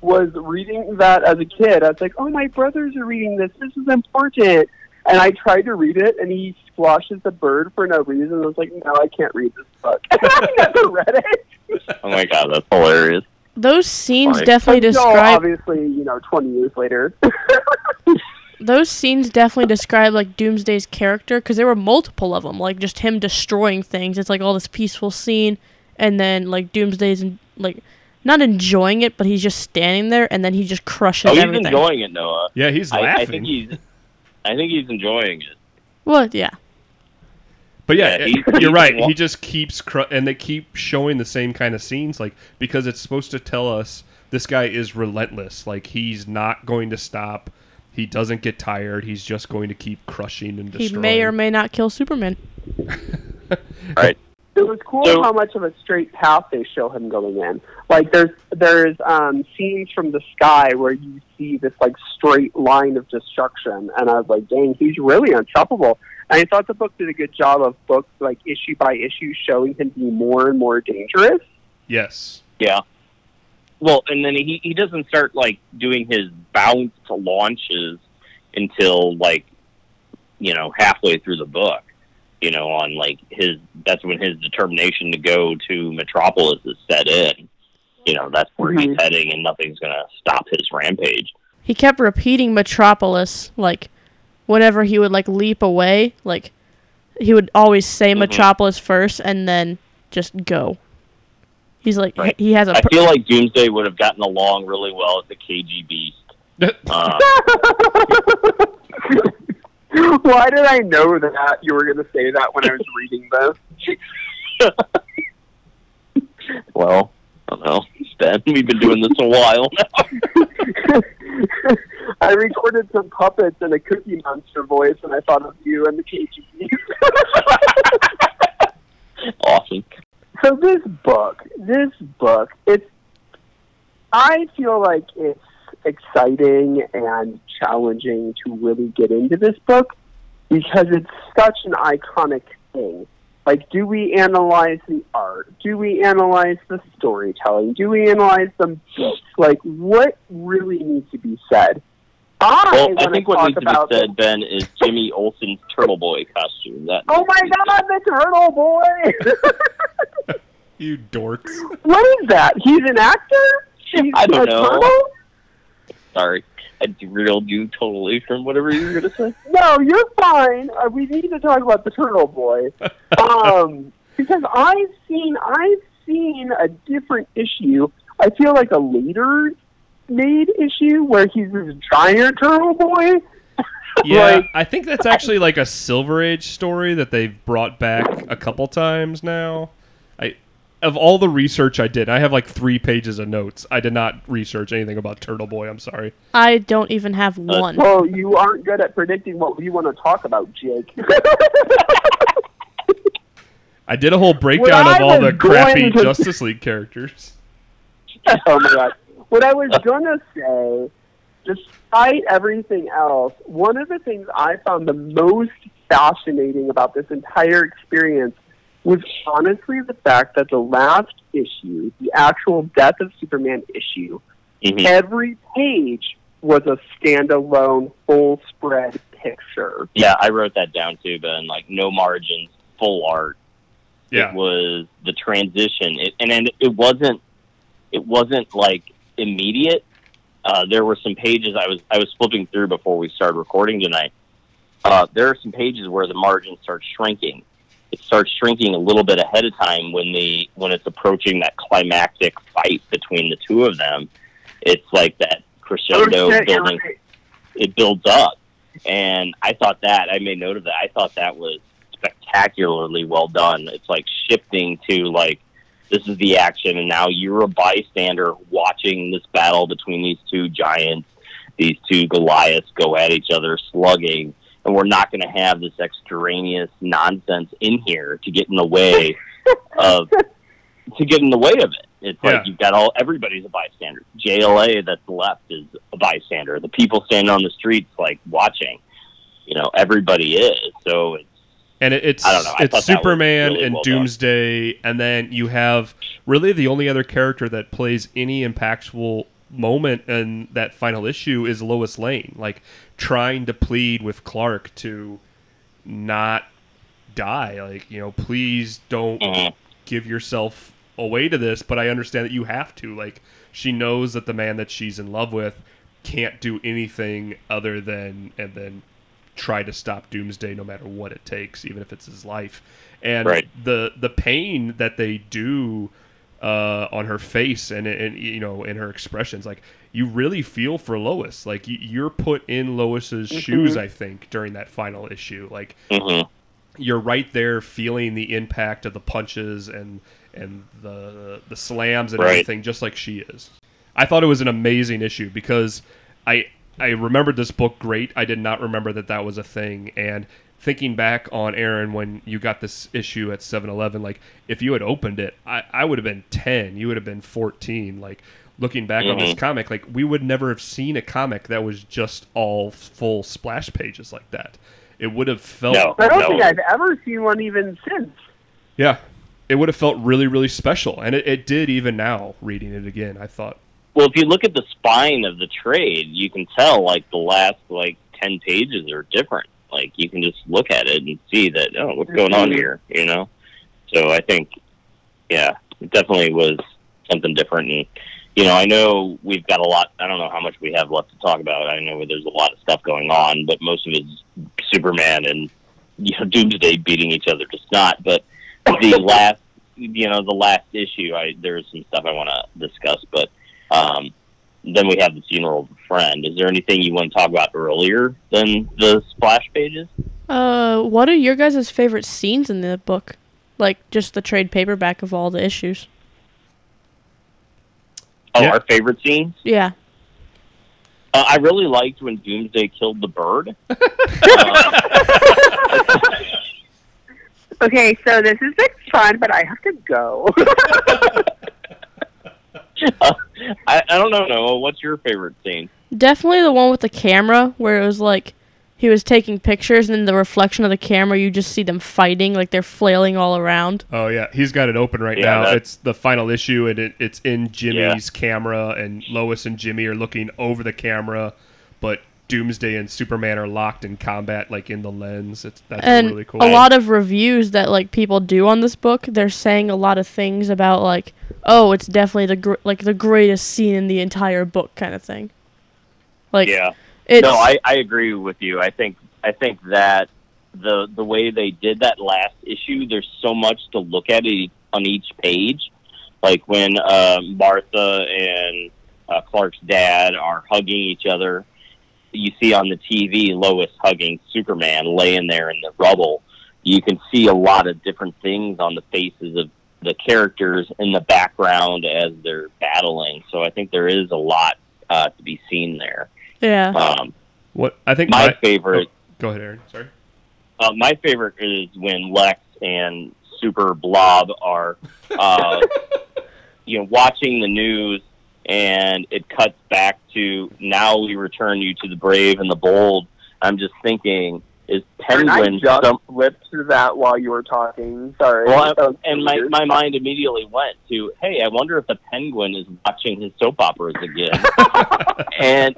was reading that as a kid. I was like, oh, my brothers are reading this. This is important. And I tried to read it, and he squashes the bird for no reason. I was like, no, I can't read this book. I never read it. oh my god, that's hilarious. Those scenes Right. definitely Until, describe obviously, you know, 20 years later. those scenes definitely describe like Doomsday's character because there were multiple of them, like just him destroying things. It's like all this peaceful scene, and then like Doomsday's in, like not enjoying it, but he's just standing there, and then he just crushes everything. Oh, he's everything. enjoying it, Noah. Yeah, he's I, laughing. I think he's I think he's enjoying it. Well, yeah. But yeah, Yeah, he- you're right. He just keeps cr- and they keep showing the same kind of scenes, like because it's supposed to tell us this guy is relentless. Like he's not going to stop. He doesn't get tired. He's just going to keep crushing and He destroying. may or may not kill Superman. Right. It was cool So- how much of a straight path they show him going in. Like there's there's um, scenes from the sky where you see this like straight line of destruction, and I was like, dang, he's really unstoppable. And I thought the book did a good job of book like issue by issue showing him be more and more dangerous. Yes. Yeah. Well, and then he he doesn't start like doing his bounce launches until like you know halfway through the book. You know, on like his that's when his determination to go to Metropolis is set in. You know, that's where he's Mhm. heading, and nothing's gonna stop his rampage. He kept repeating Metropolis, like, whenever he would, like, leap away. Like, he would always say Mhm. Metropolis first and then just go. He's like, Right. he has a. I per- feel like Doomsday would have gotten along really well with the KGBeast. Uh, Why did I know that you were going to say that when I was reading this? well, I don't know. Ben, we've been doing this a while now. I recorded some puppets in a Cookie Monster voice, and I thought of you and the KGB. awesome. so this book, this book, it's. I feel like it's exciting and challenging to really get into this book because it's such an iconic thing. Like, do we analyze the art? Do we analyze the storytelling? Do we analyze the books? Like, what really needs to be said? I Well, I think what needs to be said, Ben, is Jimmy Olsen's Turtle Boy costume. That Oh my God, the turtle boy! You dorks. what is that? He's an actor? He's I don't a know. turtle? Sorry, I derailed you totally from whatever you were going to say. No, you're fine. Uh, we need to talk about the turtle boy. Um, because I've seen I've seen a different issue. I feel like a later made issue where he's this giant turtle boy. Yeah, Like- I think that's actually like a Silver Age story that they've brought back a couple times now. I of all the research I did, I have like three pages of notes. I did not research anything about Turtle Boy. I'm sorry. I don't even have uh, one. Well, you aren't good at predicting what we want to talk about, Jake. I did a whole breakdown of all the crappy to- Justice League characters. oh my god. What I was gonna say, despite everything else, one of the things I found the most fascinating about this entire experience was honestly the fact that the last issue, the actual Death of Superman issue, Mhm. every page was a standalone full spread picture. Yeah, I wrote that down too, Ben. Like no margins, full art. Yeah. It was the transition, it, and then it wasn't. It wasn't like immediate. Uh, there were some pages I was I was flipping through before we started recording tonight. Uh, there are some pages where the margins start shrinking. It starts shrinking a little bit ahead of time when the when it's approaching that climactic fight between the two of them. It's like that crescendo Oh, building it builds up. And I thought that I made note of that. I thought that was spectacularly well done. It's like shifting to like this is the action, and now you're a bystander watching this battle between these two giants, these two Goliaths go at each other, slugging. And we're not going to have this extraneous nonsense in here to get in the way of to get in the way of it. It's Yeah. like you've got all everybody's a bystander. JLA that's left is a bystander. The people standing on the streets like watching. You know, everybody is. So it's And it's I don't know. It's Superman really and well done. Doomsday, and then you have really the only other character that plays any impactful moment in that final issue is Lois Lane, like trying to plead with Clark to not die. Like you know, please don't Mhm. give yourself away to this. But I understand that you have to. Like she knows that the man that she's in love with can't do anything other than and then try to stop Doomsday no matter what it takes, even if it's his life. And Right. the the pain that they do uh, on her face and, and you know in her expressions. Like you really feel for Lois. Like you, you're put in Lois's shoes. I think during that final issue, like Mhm. you're right there feeling the impact of the punches and and the the slams and Right. everything, just like she is. I thought it was an amazing issue because I I remembered this book great. I did not remember that that was a thing. And thinking back on Aaron when you got this issue at 7-Eleven, like if you had opened it, I, I would have been 10. You would have been 14. Like looking back on this Mhm. comic, like we would never have seen a comic that was just all full splash pages like that. It would have felt No. I don't No. think I've ever seen one even since. yeah, it would have felt really, really special, and it, it did even now reading it again. I thought, Well, if you look at the spine of the trade, you can tell like the last like ten pages are different. Like you can just look at it and see that oh, what's going on Mhm. here, you know. So I think, yeah, it definitely was something different. And you know, I know we've got a lot. I don't know how much we have left to talk about. I know there's a lot of stuff going on, but most of it's Superman and you know Doomsday beating each other to snot. But the last, you know, the last issue, I there's some stuff I want to discuss, but um, then we have the funeral of a friend. Is there anything you want to talk about earlier than the splash pages? Uh, what are your guys' favorite scenes in the book? Like just the trade paperback of all the issues. Oh, Yeah. our favorite scenes. Yeah. Uh, I really liked when Doomsday killed the bird. Okay, so this has been fun, but I have to go. I, I don't know, Noah. What's your favorite scene? Definitely the one with the camera where it was like he was taking pictures and in the reflection of the camera you just see them fighting like they're flailing all around. oh yeah, he's got it open right Yeah, now. that- It's the final issue, and it, it's in Jimmy's camera, and Lois and Jimmy are looking over the camera, but Doomsday and Superman are locked in combat, like in the lens. It's that's and really cool. a lot of reviews that like people do on this book, they're saying a lot of things about like, oh, it's definitely the gr- like the greatest scene in the entire book kind of thing. Like yeah. it's no, I, I agree with you. I think I think that the the way they did that last issue, there's so much to look at e- on each page. Like when uh, Martha and uh, Clark's dad are hugging each other, you see on the TV Lois hugging Superman laying there in the rubble. You can see a lot of different things on the faces of the characters in the background as they're battling. So I think there is a lot uh, to be seen there. yeah. Um, what I think my my, favorite, oh, go ahead, Aaron. Sorry. uh, my favorite is when Lex and Super Blob are, uh, you know, watching the news, and it cuts back to now we return you to the brave and the bold. I'm just thinking, is And I Penguin just some? flipped through that while you were talking. Sorry. Well, I- and my my mind immediately went to, hey, I wonder if the Penguin is watching his soap operas again, and.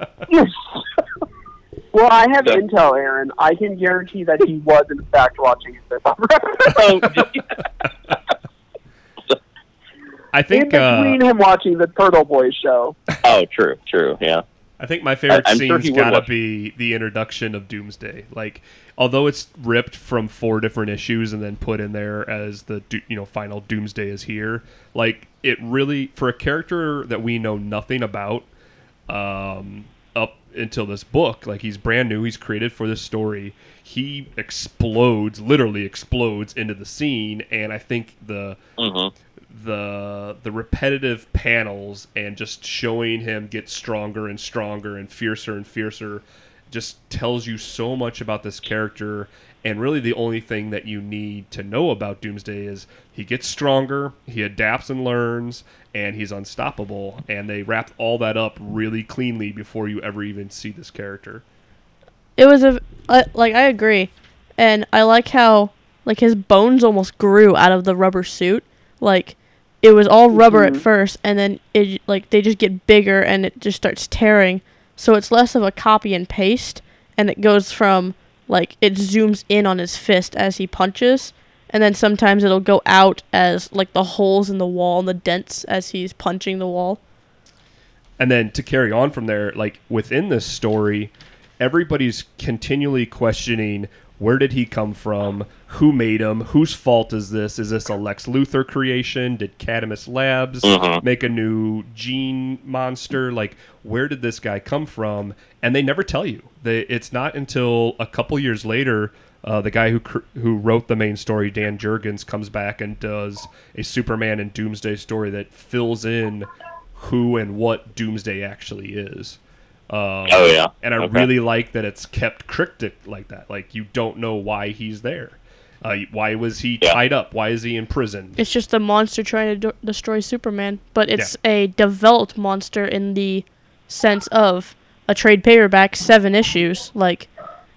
Well, I have So- intel, Aaron. I can guarantee that he was in fact watching this opera. Oh, I in think uh, between him watching the Turtle Boys show. oh, true, true, yeah. I think my favorite I- I'm sure scene's he would gotta be the introduction of Doomsday. Like, although it's ripped from four different issues and then put in there as the do- you know final Doomsday is here. Like, it really for a character that we know nothing about um, up until this book. Like, he's brand new. He's created for this story. He explodes, literally explodes into the scene, and I think the hmm the the repetitive panels and just showing him get stronger and stronger and fiercer and fiercer just tells you so much about this character and really the only thing that you need to know about Doomsday is he gets stronger, he adapts and learns, and he's unstoppable. And they wrap all that up really cleanly before you ever even see this character. It was a like I agree, and I like how like his bones almost grew out of the rubber suit. Like it was all rubber at Mhm. first, and then it like they just get bigger and it just starts tearing. So it's less of a copy and paste, and it goes from like it zooms in on his fist as he punches, and then sometimes it'll go out as like the holes in the wall and the dents as he's punching the wall. and then to carry on from there like within this story everybody's continually questioning where did he come from? Who made him? Whose fault is this? Is this a Lex Luthor creation? Did Cadmus Labs Mhm. make a new gene monster? Like, where did this guy come from? And they never tell you. They, it's not until a couple years later. Uh, the guy who cr- who wrote the main story, Dan Jurgens, comes back and does a Superman and Doomsday story that fills in who and what Doomsday actually is. Um, Oh, yeah. and I Okay. really like that it's kept cryptic like that. Like you don't know why he's there. Uh, why was he tied up? Why is he in prison? It's just a monster trying to do- destroy Superman, but it's a developed monster in the sense of a trade paperback, seven issues. Like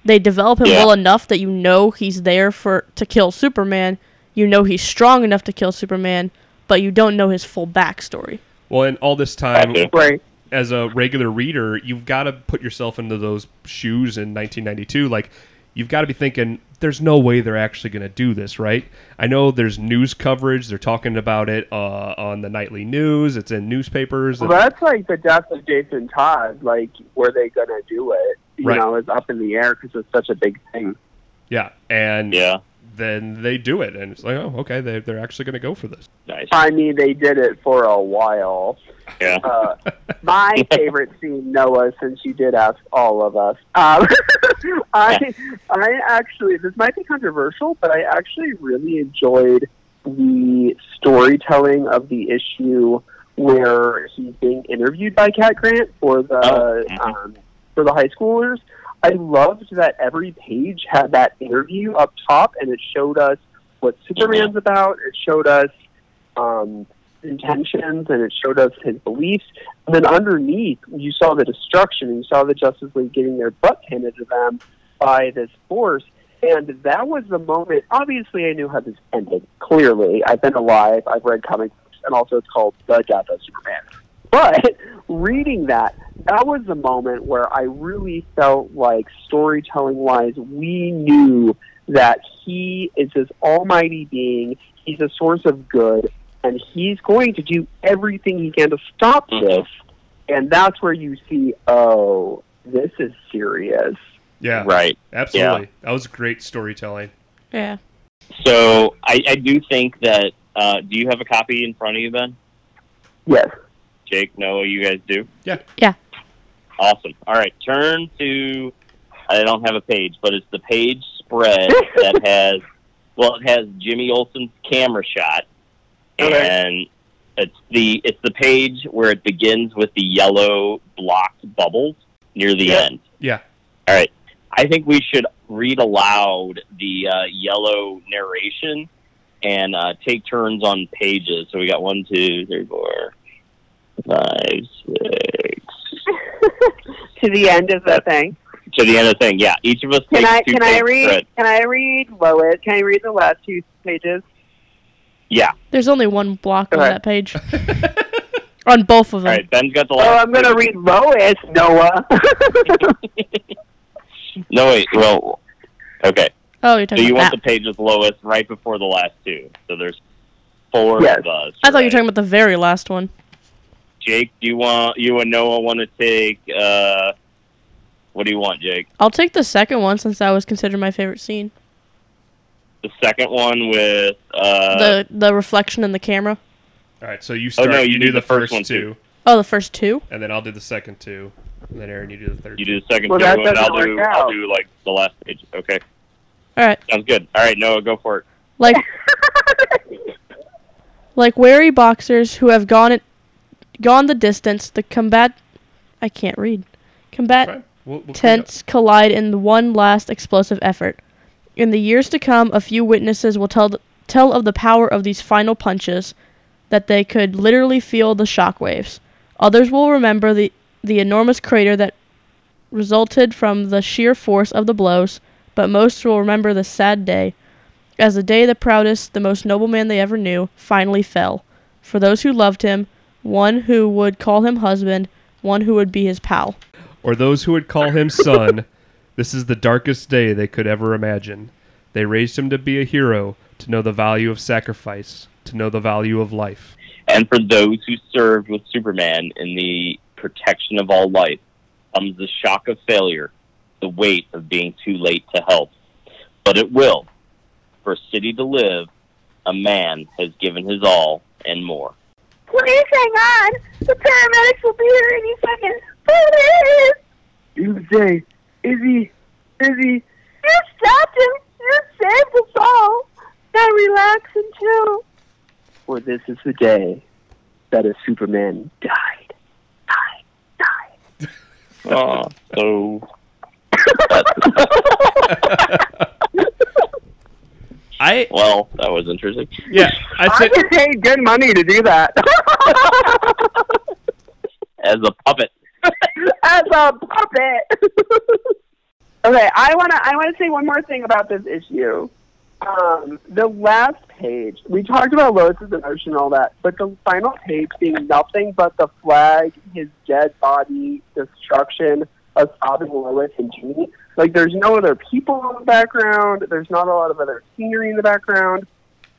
they develop him Yeah. well enough that you know he's there for to kill Superman. You know he's strong enough to kill Superman, but you don't know his full backstory. Well, and all this time, Right. As a regular reader, you've got to put yourself into those shoes in 1992. Like, you've got to be thinking, there's no way they're actually going to do this, right? I know there's news coverage. They're talking about it uh, on the nightly news. It's in newspapers. Well, that's like the death of Jason Todd. Like, were they gonna do it? You Right. know, it's up in the air because it's such a big thing. yeah, and Yeah. Then they do it, and it's like, oh, okay, they, they're actually going to go for this. Nice. I mean, they did it for a while. Yeah. Uh, my favorite scene, Noah, since you did ask all of us, um, I I actually this might be controversial, but I actually really enjoyed the storytelling of the issue where he's being interviewed by Cat Grant for the Oh, mhm. um, for the high schoolers. I loved that every page had that interview up top, and it showed us what Superman's about. It showed us um, intentions, and it showed us his beliefs. And then underneath, you saw the destruction. and You saw the Justice League getting their butt handed to them by this force. And that was the moment. Obviously, I knew how this ended. Clearly, I've been alive. I've read comic books, and also it's called The Death of Superman. But reading that, that was the moment where I really felt like storytelling wise, we knew that he is this almighty being. He's a source of good, and he's going to do everything he can to stop this. And that's where you see, oh, this is serious. Yeah, Right. absolutely. That was great storytelling. Yeah. So I, I do think that. Uh, do you have a copy in front of you, Ben? Yes. Jake, Noah, you guys do? Yeah. Yeah. Awesome. All right, turn to. I don't have a page, but it's the page spread that has. Well, it has Jimmy Olsen's camera shot, and it's the it's the page where it begins with the yellow blocked bubbles near the Yeah. end. Yeah. All right. I think we should read aloud the uh, yellow narration and uh, take turns on pages. So we got one, two, three, four, five, six. to the end of the thing. To the end of the thing, yeah. Each of us Can takes I two can I read spread. can I read Lois? Can I read the last two pages? Yeah. There's only one block on that page. on both of them. All right. Ben's got the Oh. I'm gonna read Lois, Noah. No, wait. Well, okay. Oh, you're talking. So you about want that. the pages Lois right before the last two. So there's four Yes. of us. I thought you were talking about the very last one. Jake, do you want you and Noah want to take? uh What do you want, Jake? I'll take the second one since that was considered my favorite scene. The second one with uh the the reflection in the camera. All right, so you start. Oh, no, you, you do do the the first first, one, two, too. Oh, the first two. and then I'll do the second two, and then Aaron, you do the third. You do the second Well, two, and I'll do work I'll do like the last page. Okay, All right. sounds good. All right, Noah, go for it. Like like wary boxers who have gone it, gone the distance, the combat I can't read. Combat. We'll, we'll clean it up. tents collide in one last explosive effort. In the years to come, a few witnesses will tell th- tell of the power of these final punches, that they could literally feel the shockwaves. Others will remember the the enormous crater that resulted from the sheer force of the blows, but most will remember the sad day, as the day the proudest, the most noble man they ever knew, finally fell. For those who loved him, one who would call him husband, one who would be his pal. or those who would call him son, this is the darkest day they could ever imagine. They raised him to be a hero, to know the value of sacrifice, to know the value of life. And for those who served with Superman in the protection of all life, comes the shock of failure, the weight of being too late to help. but it will. For a city to live, a man has given his all and more. Please hang on. The paramedics will be here any second. Please. Doomsday, Izzy, Izzy. You stopped him. You saved us all. Now relax and chill. For this is the day that a Superman died. Died. Died. Oh, so I well, that was interesting. yeah, I I said get paid good money to do that. As a puppet. As a puppet. okay, I wanna I wanna say one more thing about this issue. Um, the last page, we talked about Lois's emotion and all that, but the final page being nothing but the flag, his dead body, destruction, a sobbing Lois and Jeannie. Like, there's no other people in the background. There's not a lot of other scenery in the background.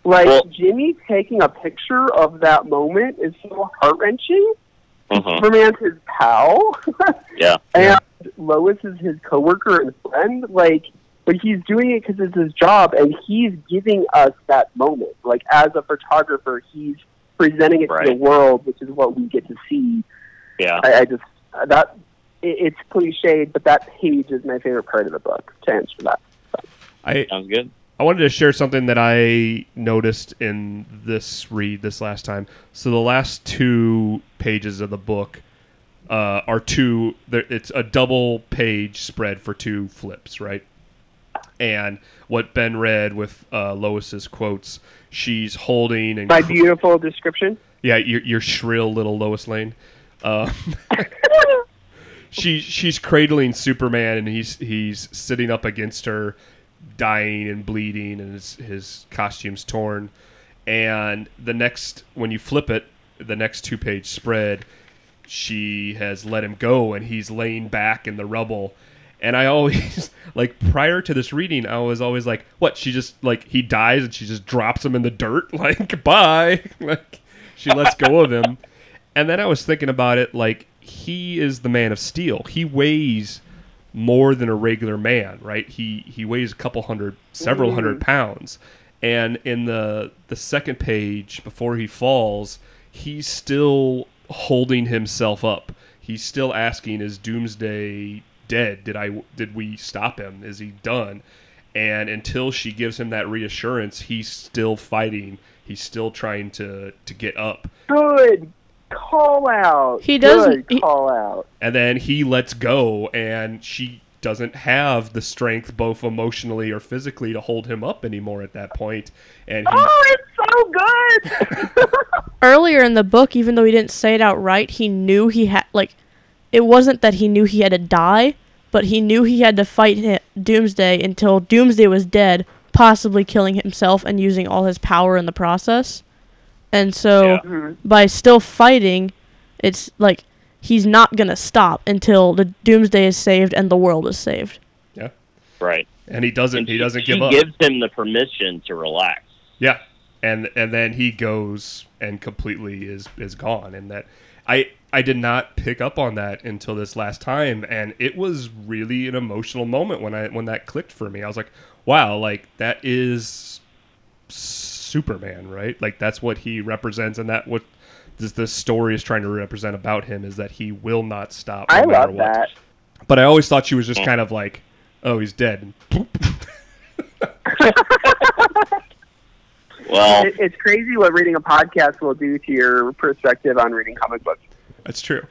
Like, Well- Jimmy taking a picture of that moment is so heart wrenching. Mhm. Superman's his pal. Yeah. and Lois is his coworker and friend. Like, but he's doing it because it's his job, and he's giving us that moment. Like, as a photographer, he's presenting it to the world, which is what we get to see. Yeah. I, I just that it, it's cliched, but that page is my favorite part of the book. To answer that, I Sounds good. I wanted to share something that I noticed in this read this last time. So the last two pages of the book uh, are two. It's a double page spread for two flips, right? And what Ben read with uh, Lois's quotes, she's holding and my beautiful description. yeah, your, your shrill little Lois Lane. Um, she she's cradling Superman, and he's he's sitting up against her, dying and bleeding, and his his costume's torn. And the next, when you flip it, the next two page spread, she has let him go, and he's laying back in the rubble. And I always like prior to this reading, I was always like, "What?" She just like he dies, and she just drops him in the dirt, like bye. like she lets go of him. And then I was thinking about it like he is the man of steel. He weighs more than a regular man, right? He he weighs a couple hundred, several hundred mm-hmm. pounds. And in the the second page before he falls, he's still holding himself up. He's still asking is Doomsday dead? Did I did we stop him? Is he done? And until she gives him that reassurance, he's still fighting. He's still trying to to get up. Good call out. He does- Good he- call out. and then he lets go and she doesn't have the strength both emotionally or physically to hold him up anymore at that point and he Oh, it's so good. earlier in the book, even though he didn't say it outright, he knew he had like it wasn't that he knew he had to die, but he knew he had to fight hi- Doomsday until Doomsday was dead, possibly killing himself and using all his power in the process. And so Mhm. by still fighting, it's like he's not going to stop until the Doomsday is saved and the world is saved. yeah Right. and he doesn't And he doesn't give up He gives him the permission to relax. yeah and and then he goes and completely is is gone and that i i did not pick up on that until this last time and it was really an emotional moment when i when that clicked for me i was like wow like that is superman right like that's what he represents and that what this, this story is trying to represent about him is that he will not stop no I matter love what that. but i always thought she was just oh. kind of like oh he's dead. Well, It, it's crazy what reading a podcast will do to your perspective on reading comic books. That's true.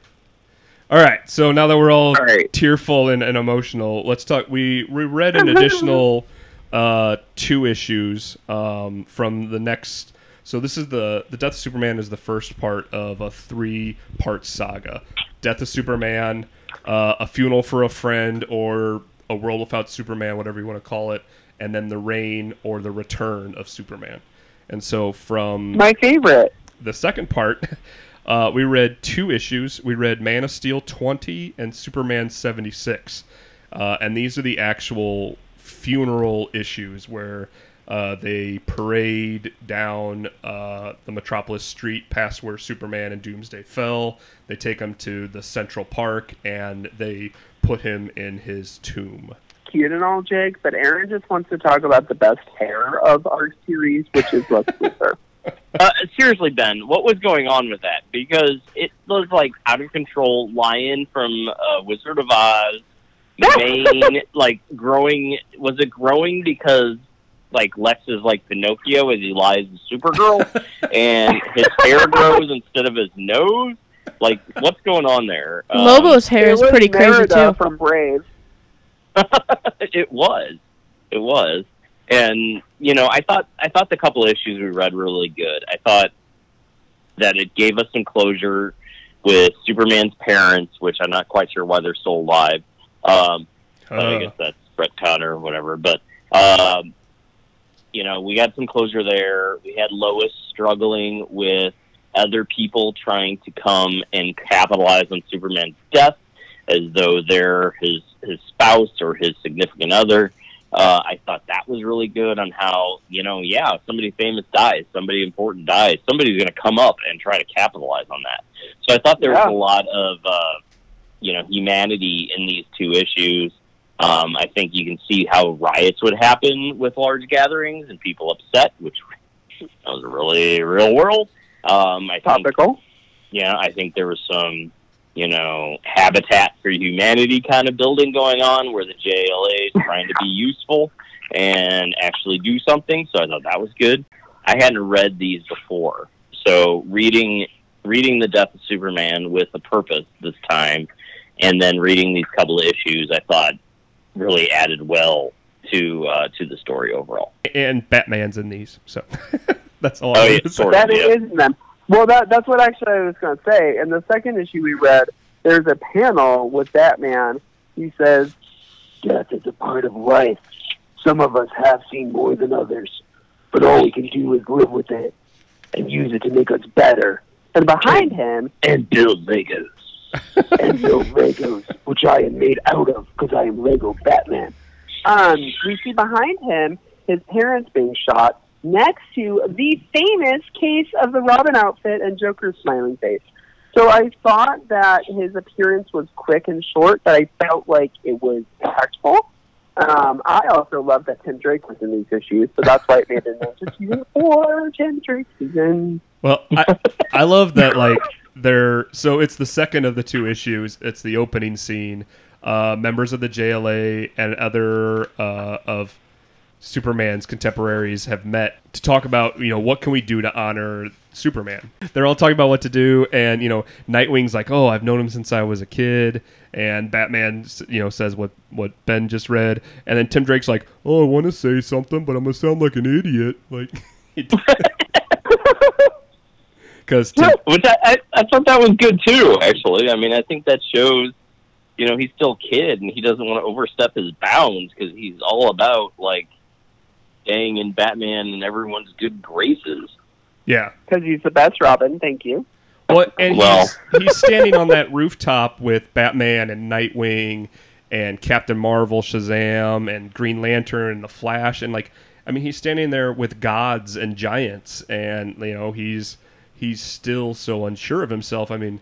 All right, so now that we're all, All right. tearful and, and emotional, let's talk. We we read an additional uh, two issues um, from the next. So this is the the Death of Superman is the first part of a three part saga. Death of Superman, uh, a funeral for a friend, or a world without Superman, whatever you want to call it, and then the reign or the return of Superman. And so from My favorite. the second part, uh, we read two issues. We read Man of Steel 20 and Superman 76. Uh, and these are the actual funeral issues where uh, they parade down uh, the Metropolis Street past where Superman and Doomsday fell. They take him to the Central Park and they put him in his tomb. cute and all, Jake, but Aaron just wants to talk about the best hair of our series, which is Lex Luthor. Uh, seriously, Ben, what was going on with that? Because it was like out of control lion from uh, Wizard of Oz, mane like growing. Was it growing because like Lex is like Pinocchio as he lies as Supergirl, and his hair grows instead of his nose? Like, what's going on there? Um, Lobo's hair is was pretty crazy too. from Brave. it was. It was. And you know, I thought I thought the couple issues we read were really good. I thought that it gave us some closure with Superman's parents, which I'm not quite sure why they're still alive. Um, but I Uh, guess that's Brett Conner or whatever. But um, you know, we got some closure there. We had Lois struggling with other people trying to come and capitalize on Superman's death as though they're his his spouse or his significant other. Uh, I thought that was really good on how you know, yeah, somebody famous dies, somebody important dies, somebody's going to come up and try to capitalize on that. So I thought there Yeah. was a lot of uh, you know humanity in these two issues. Um, I think you can see how riots would happen with large gatherings and people upset, which was really real world. Um, I think Topical. yeah, I think there was some, you know, Habitat for Humanity kind of building going on where the JLA is trying to be useful and actually do something. So I thought that was good. I hadn't read these before, so reading reading the Death of Superman with a purpose this time, and then reading these couple of issues, I thought really added well to uh, to the story overall. and Batman's in these, so that's all. Oh, I yeah, wanted sort of. That yeah. is in them. Well, that that's what actually I was going to say. In the second issue we read, there's a panel with Batman. He says, Death is a part of life. Some of us have seen more than others, but all we can do is live with it and use it to make us better and behind him, and build Legos. And build Legos, which I am made out of because I am Lego Batman. um, we see behind him his parents being shot next to the famous case of the Robin outfit and Joker's smiling face. So I thought that his appearance was quick and short, but I felt like it was impactful. Um, I also love that Tim Drake was in these issues, so that's why it made it into season four. Tim Drake season. Well, I, I love that like they're so it's the second of the two issues. It's the opening scene. Uh, members of the JLA and other uh, of Superman's contemporaries have met to talk about you know what can we do to honor Superman. They're all talking about what to do, and you know Nightwing's like, oh, I've known him since I was a kid, and Batman you know says what what Ben just read, and then Tim Drake's like, oh, I want to say something, but I'm gonna sound like an idiot, like. Because Which I, I, I thought that was good too. Actually, I mean, I think that shows, you know, he's still a kid and he doesn't want to overstep his bounds because he's all about like staying in Batman and everyone's good graces. yeah, Because he's the best Robin, thank you. Well, and Well. he's, he's standing on that rooftop with Batman and Nightwing and Captain Marvel, Shazam, and Green Lantern and the Flash, and like, I mean, he's standing there with gods and giants, and you know, he's he's still so unsure of himself. I mean,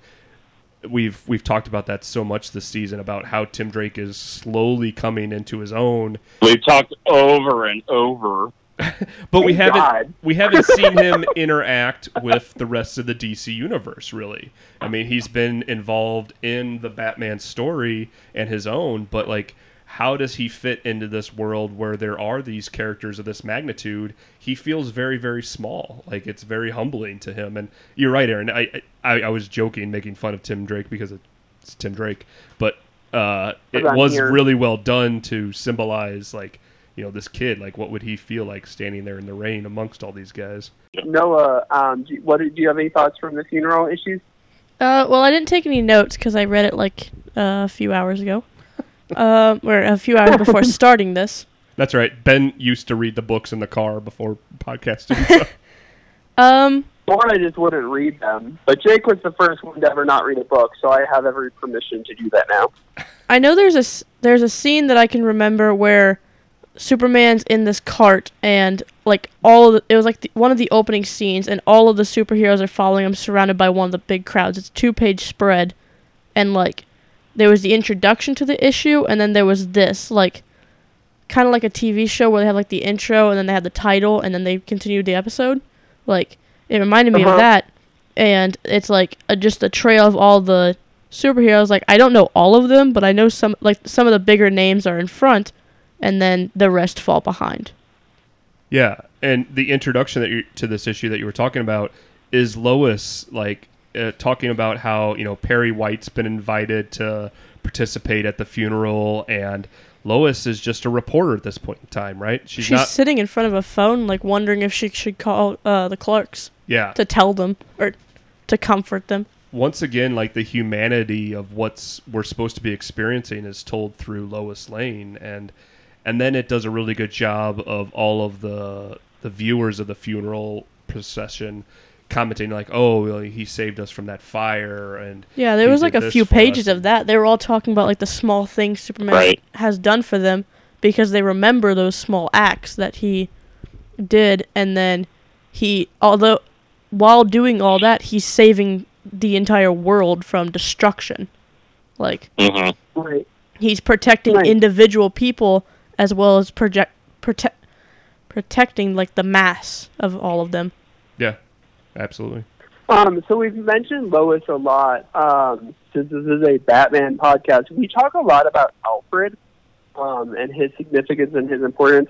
we've we've talked about that so much this season about how Tim Drake is slowly coming into his own, We've talked over and over. but we Thank haven't God. we haven't seen him interact with the rest of the DC universe really. I mean, he's been involved in the Batman story and his own, but like how does he fit into this world where there are these characters of this magnitude? He feels very, very small. Like it's very humbling to him. And you're right, Aaron. I I, I was joking, making fun of Tim Drake because it's Tim Drake, but uh, it was here. really well done to symbolize like you know this kid like what would he feel like standing there in the rain amongst all these guys Noah, um, do, what do you have any thoughts from the funeral issues? Uh, well, I didn't take any notes because I read it like uh, a few hours ago, um, or a few hours before starting this. that's right ben used to read the books in the car before podcasting so. Um, Or I just wouldn't read them. But Jake was the first one to ever not read a book, so I have every permission to do that now. I know there's a s- there's a scene that I can remember where Superman's in this cart and like all of the, it was like the, one of the opening scenes and all of the superheroes are following him surrounded by one of the big crowds. It's a two page spread, and like there was the introduction to the issue and then there was this like kind of like a TV show where they had like the intro and then they had the title and then they continued the episode. Like it reminded me Uh-huh. of that, and it's like a, just a trail of all the superheroes. Like I don't know all of them, but I know some. Like some of the bigger names are in front, and then the rest fall behind. Yeah, and the introduction that you to this issue that you were talking about is Lois like uh, talking about how you know Perry White's been invited to participate at the funeral, and Lois is just a reporter at this point in time, right? She's, She's not. sitting in front of a phone, like wondering if she should call uh, the Clarks Yeah. to tell them or to comfort them. Once again, like the humanity of what's we're supposed to be experiencing is told through Lois Lane, and and then it does a really good job of all of the the viewers of the funeral procession commenting like, "Oh, well, he saved us from that fire," and Yeah, there was like a few for us." pages of that. They were all talking about like the small things Superman Right. has done for them because they remember those small acts that he did and then he although while doing all that, he's saving the entire world from destruction. Like Mm-hmm. Right. he's protecting Right. individual people as well as project protect protecting like the mass of all of them. Yeah, absolutely. Um, so we've mentioned Lois a lot. Um, since this is a Batman podcast, we talk a lot about Alfred um, and his significance and his importance.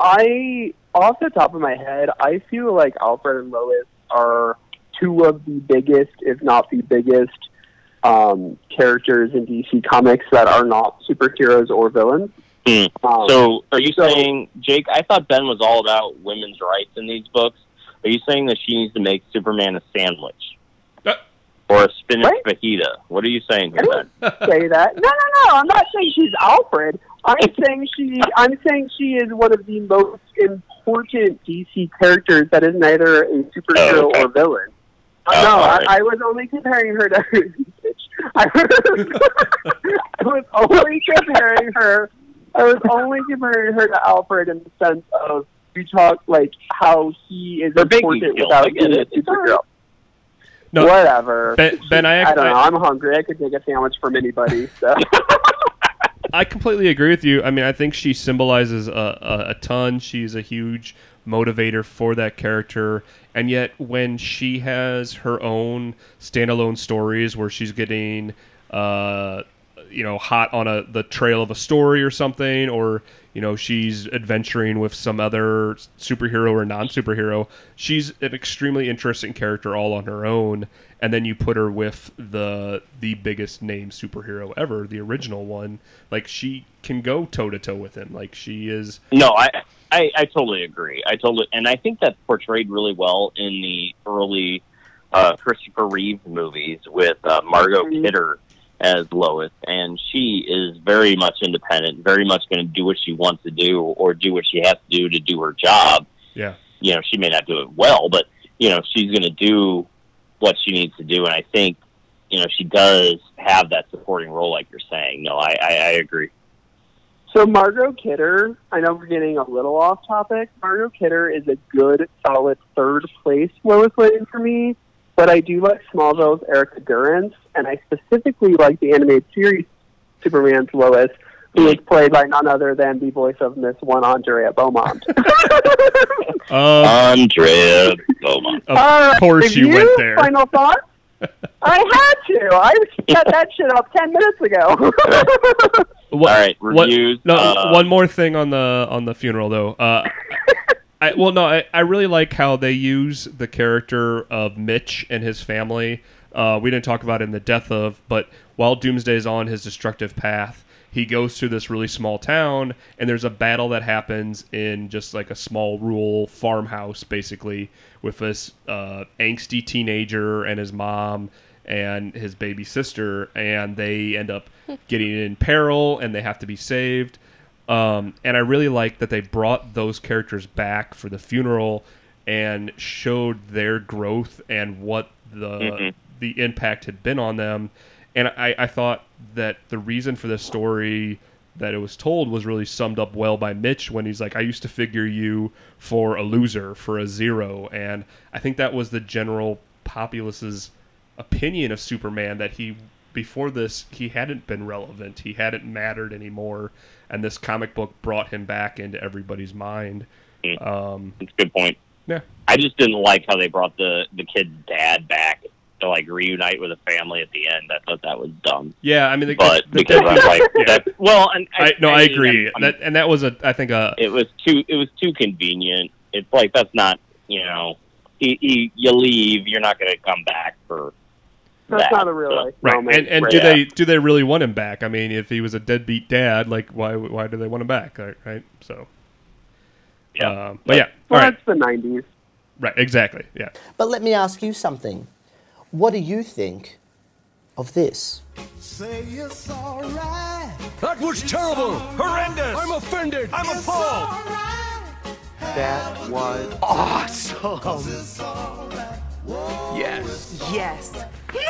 I, off the top of my head, I feel like Alfred and Lois are two of the biggest, if not the biggest, um, characters in DC Comics that are not superheroes or villains. Um, Hmm. So, are you so- saying, Jake? I thought Ben was all about women's rights in these books. Are you saying that she needs to make Superman a sandwich Uh. or a spinach Right. fajita? What are you saying here, Ben? say that. No, no, no. I'm not saying she's Alfred. I'm saying she. I'm saying she is one of the most important DC characters that is neither a superhero Oh, okay. or villain. Oh, no, all I. I was only comparing her to. I I was only comparing her. I was only comparing her to Alfred in the sense of we talk like how he is They're important skills, without I being a it. It's all right. superhero. No, Whatever. Ben- Ben, I- I don't I- know. I'm hungry. I could take a sandwich from anybody. So. I completely agree with you. I mean, I think she symbolizes a, a, a ton. She's a huge motivator for that character. And yet, when she has her own standalone stories where she's getting, uh, you know, hot on a the trail of a story or something, or you know, she's adventuring with some other superhero or non superhero, she's an extremely interesting character all on her own. And then you put her with the the biggest name superhero ever, the original one. Like she can go toe to toe with him. Like she is. No, I, I I totally agree. I totally, and I think that's portrayed really well in the early uh, Christopher Reeve movies with uh, Margot Mhm. Kidder as Lois, and she is very much independent, very much going to do what she wants to do or do what she has to do to do her job. Yeah. You know, she may not do it well, but you know, she's going to do what she needs to do, and I think you know she does have that supporting role, like you're saying. No, I I, I agree. So Margot Kidder, I know we're getting a little off topic. Margot Kidder is a good, solid third place Lois Lane for me, but I do like Smallville's Erica Durance, and I specifically like the animated series Superman's Lois, who is played by none other than the voice of Miss One Andrea Beaumont. Um, Andrea Beaumont. of Uh, course you review, went there. Final thoughts? I had to. I set that shit up ten minutes ago. What- All right, what- reviews. no, uh, one more thing on the on the funeral though. Uh, I, well, no, I, I really like how they use the character of Mitch and his family. Uh, we didn't talk about it in the death of, but while Doomsday is on his destructive path, he goes to this really small town, and there's a battle that happens in just like a small rural farmhouse, basically, with this uh, angsty teenager and his mom and his baby sister, and they end up getting in peril, and they have to be saved. Um, and I really like that they brought those characters back for the funeral and showed their growth and what the Mhm. the impact had been on them. And I, I thought that the reason for this story that it was told was really summed up well by Mitch when he's like, I used to figure you for a loser, for a zero. And I think that was the general populace's opinion of Superman that he before this he hadn't been relevant. He hadn't mattered anymore. And this comic book brought him back into everybody's mind. Um, That's a good point. Yeah. I just didn't like how they brought the the kid's dad back to like reunite with a family at the end. I thought that was dumb. yeah, I mean, the, But the because I was like, yeah. that, well, and I, no, I, mean, agree. I'm- that and that was a, I think a it was too it was too convenient. It's like that's not you know, he, you leave, you're not going to come back for. That's that. not a real life Right, moment. and and Right, do yeah. they do they really want him back? I mean, if he was a deadbeat dad, like why why do they want him back? Right, right? So, Yeah. um, but yeah, all well, right, that's the '90s. right, exactly, yeah. But let me ask you something. What do you think of this? Say it's alright. That was terrible! Horrendous! I'm offended! I'm appalled! That was Awesome! Yes. Yes. No!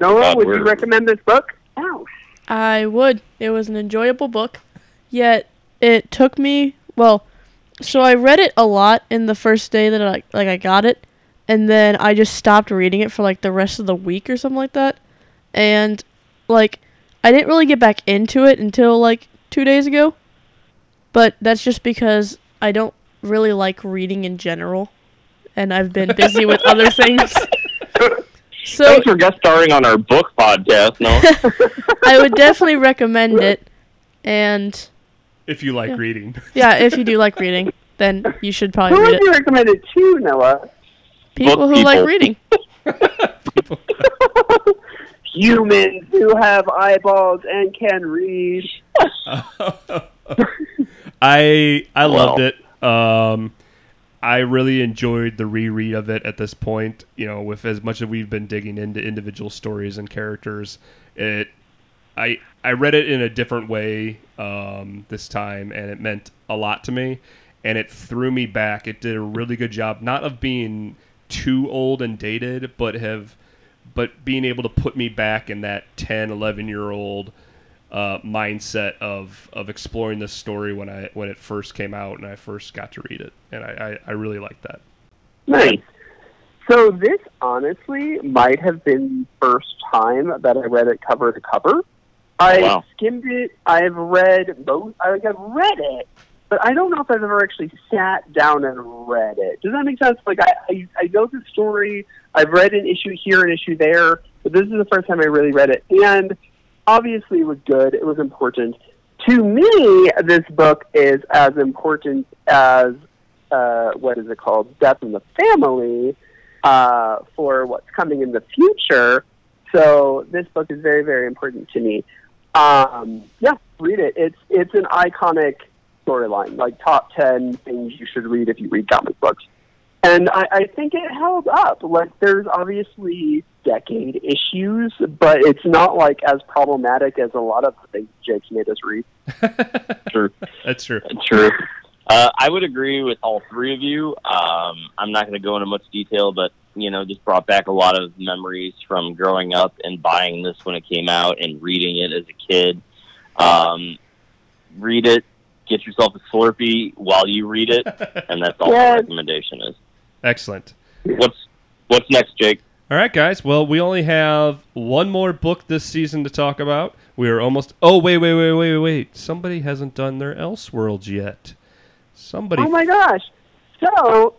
Noah, God, would you recommend this book? Ow. I would. It was an enjoyable book. Yet it took me well, so I read it a lot in the first day that I like I got it, and then I just stopped reading it for like the rest of the week or something like that. And like I didn't really get back into it until like 2 days ago. But that's just because I don't really like reading in general and I've been busy with other things. So Thanks for guest starring on our book podcast. No, I would definitely recommend it. And If you like Yeah. reading, yeah, if you do like reading, then you should probably Who read would it. you recommend it to, Noah? People Book who like reading. Humans who have eyeballs and can read. I I loved Well. it. Um, I really enjoyed the reread of it at this point. You know, with as much as we've been digging into individual stories and characters, it I I read it in a different way um, this time, and it meant a lot to me. And it threw me back. It did a really good job, not of being too old and dated, but have but being able to put me back in that 10 11 year old uh, mindset of of exploring this story when I when it first came out and I first got to read it, and I I, I really liked that. Nice. So this honestly might have been the first time that I read it cover to cover. I Wow. skimmed it. I've read most. I like I've read it, but I don't know if I've ever actually sat down and read it. Does that make sense? Like I, I, I know the story. I've read an issue here, an issue there, but this is the first time I really read it, and obviously it was good. It was important. To me, this book is as important as uh, what is it called? Death in the Family uh, for what's coming in the future. So this book is very, very important to me. Um, yeah, read it. It's it's an iconic storyline, like top ten things you should read if you read comic books. And I, I think it held up. Like there's obviously decade issues, but it's not like as problematic as a lot of the things Jake's made us read. true. That's true. True. Uh, I would agree with all three of you. Um, I'm not going to go into much detail, but you know, just brought back a lot of memories from growing up and buying this when it came out and reading it as a kid. Um, read it, get yourself a Slurpee while you read it, and that's all my Yes. recommendation is. Excellent. What's What's next, Jake? All right, guys. Well, we only have one more book this season to talk about. We are almost. Oh, wait, wait, wait, wait, wait, wait. Somebody hasn't done their Elseworlds yet. Somebody. Oh my gosh. So,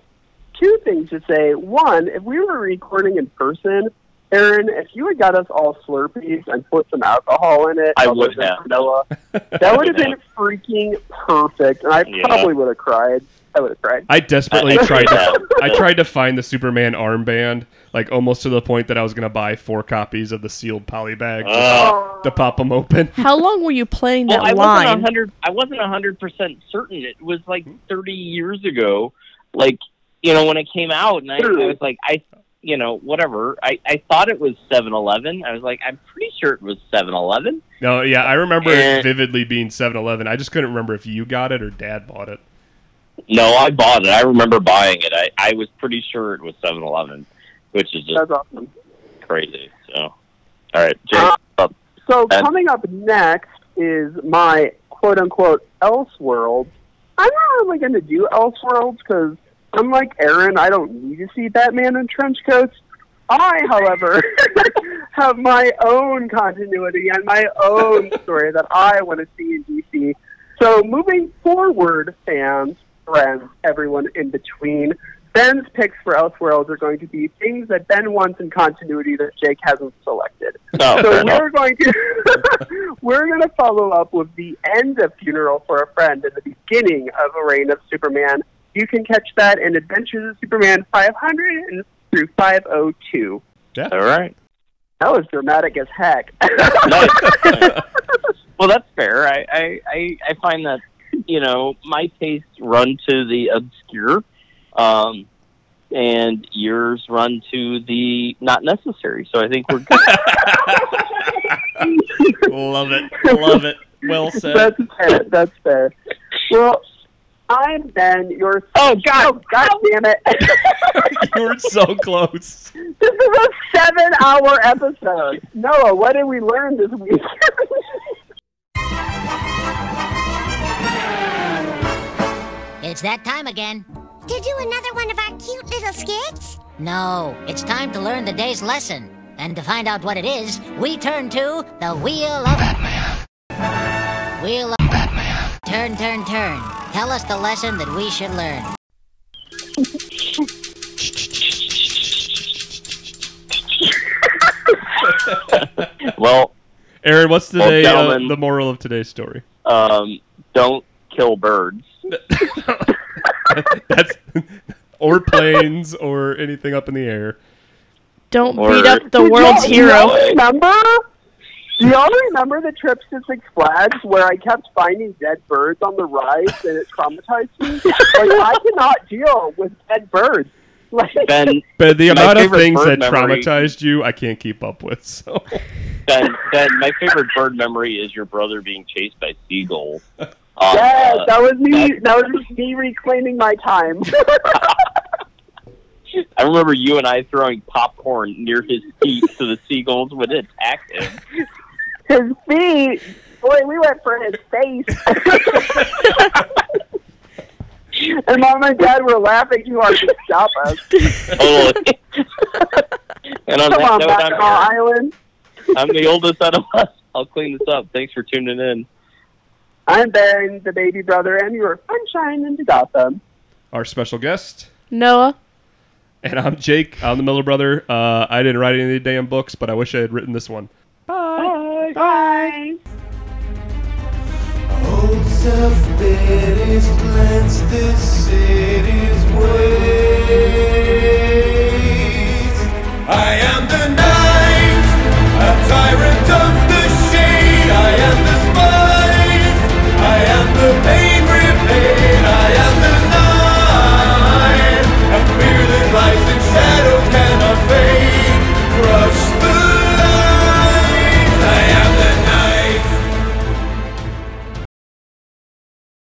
two things to say. One, if we were recording in person, Aaron, if you had got us all Slurpees and put some alcohol in it, I would than have. vanilla, that would have been freaking perfect. And I Yeah. probably would have cried. I would have cried. I desperately I- I tried tried to. I tried to find the Superman armband, like almost to the point that I was gonna buy four copies of the sealed poly bag Uh, to pop them open. How long were you playing that well, I wasn't a hundred. I wasn't a hundred percent certain. It was like thirty years ago. Like you know when it came out, and I, I was like, I, you know, whatever. I I thought it was Seven Eleven. I was like, I'm pretty sure it was Seven Eleven. No, yeah, I remember it vividly being 7-Eleven. I just couldn't remember if you got it or Dad bought it. No, I bought it. I remember buying it. I I was pretty sure it was Seven Eleven, which is just That's awesome. crazy. So, all right, Jake. Uh. So, And- coming up next is my quote unquote Elseworlds. I'm not really going to do Elseworlds because, unlike Aaron, I don't need to see Batman in trench coats. I, however, have my own continuity and my own story that I want to see in DC. So moving forward, fans, friends, everyone in between, Ben's picks for Elseworlds are going to be things that Ben wants in continuity that Jake hasn't selected. Oh, so we're going to we're going to follow up with the end of Funeral for a Friend and the beginning of A Reign of Superman. You can catch that in Adventures of Superman 500 and through 502. Yeah. All right. That was dramatic as heck. Well, that's fair. I, I, I, I find that, you know, my tastes run to the obscure, um, and yours run to the not necessary. So I think we're good. Love it. Love it. Well said. That's fair. That's fair. Well, I'm Ben. Your oh god, god damn it! you were so close. this is a seven-hour episode. Noah, what did we learn this week? It's that time again. To do another one of our cute little skits? No, it's time to learn the day's lesson. And to find out what it is, we turn to the Wheel of Batman. Wheel of Batman. Turn, turn, turn. Tell us the lesson that we should learn. well, Aaron, what's Well, today? uh, the moral of today's story. um, don't kill birds. That's or planes or anything up in the air. Don't Or- beat up the world's y'all- hero. y'all remember? Do y'all remember the trips to Six Flags where I kept finding dead birds on the rides and it traumatized me? like I cannot deal with dead birds. Like, Ben, But the amount of things that memory- traumatized you, I can't keep up with. So Ben, Ben, my favorite bird memory is your brother being chased by seagulls. Um, yes, uh, that was me. That was me reclaiming my time. I remember you and I throwing popcorn near his feet so the seagulls would attack him. his feet. Boy, we went for his face. and mom and dad were laughing too hard to stop us. Totally. and on Come that on, note, I'm, Island. I'm the oldest out of us. I'll clean this up. Thanks for tuning in. I'm Ben, the baby brother, and you are sunshine into Gotham. our special guest, Noah. and I'm Jake. I'm the Miller brother. Uh, I didn't write any of the damn books, but I wish I had written this one. Bye. Bye. Hopes of bitters cleanse the city's ways. I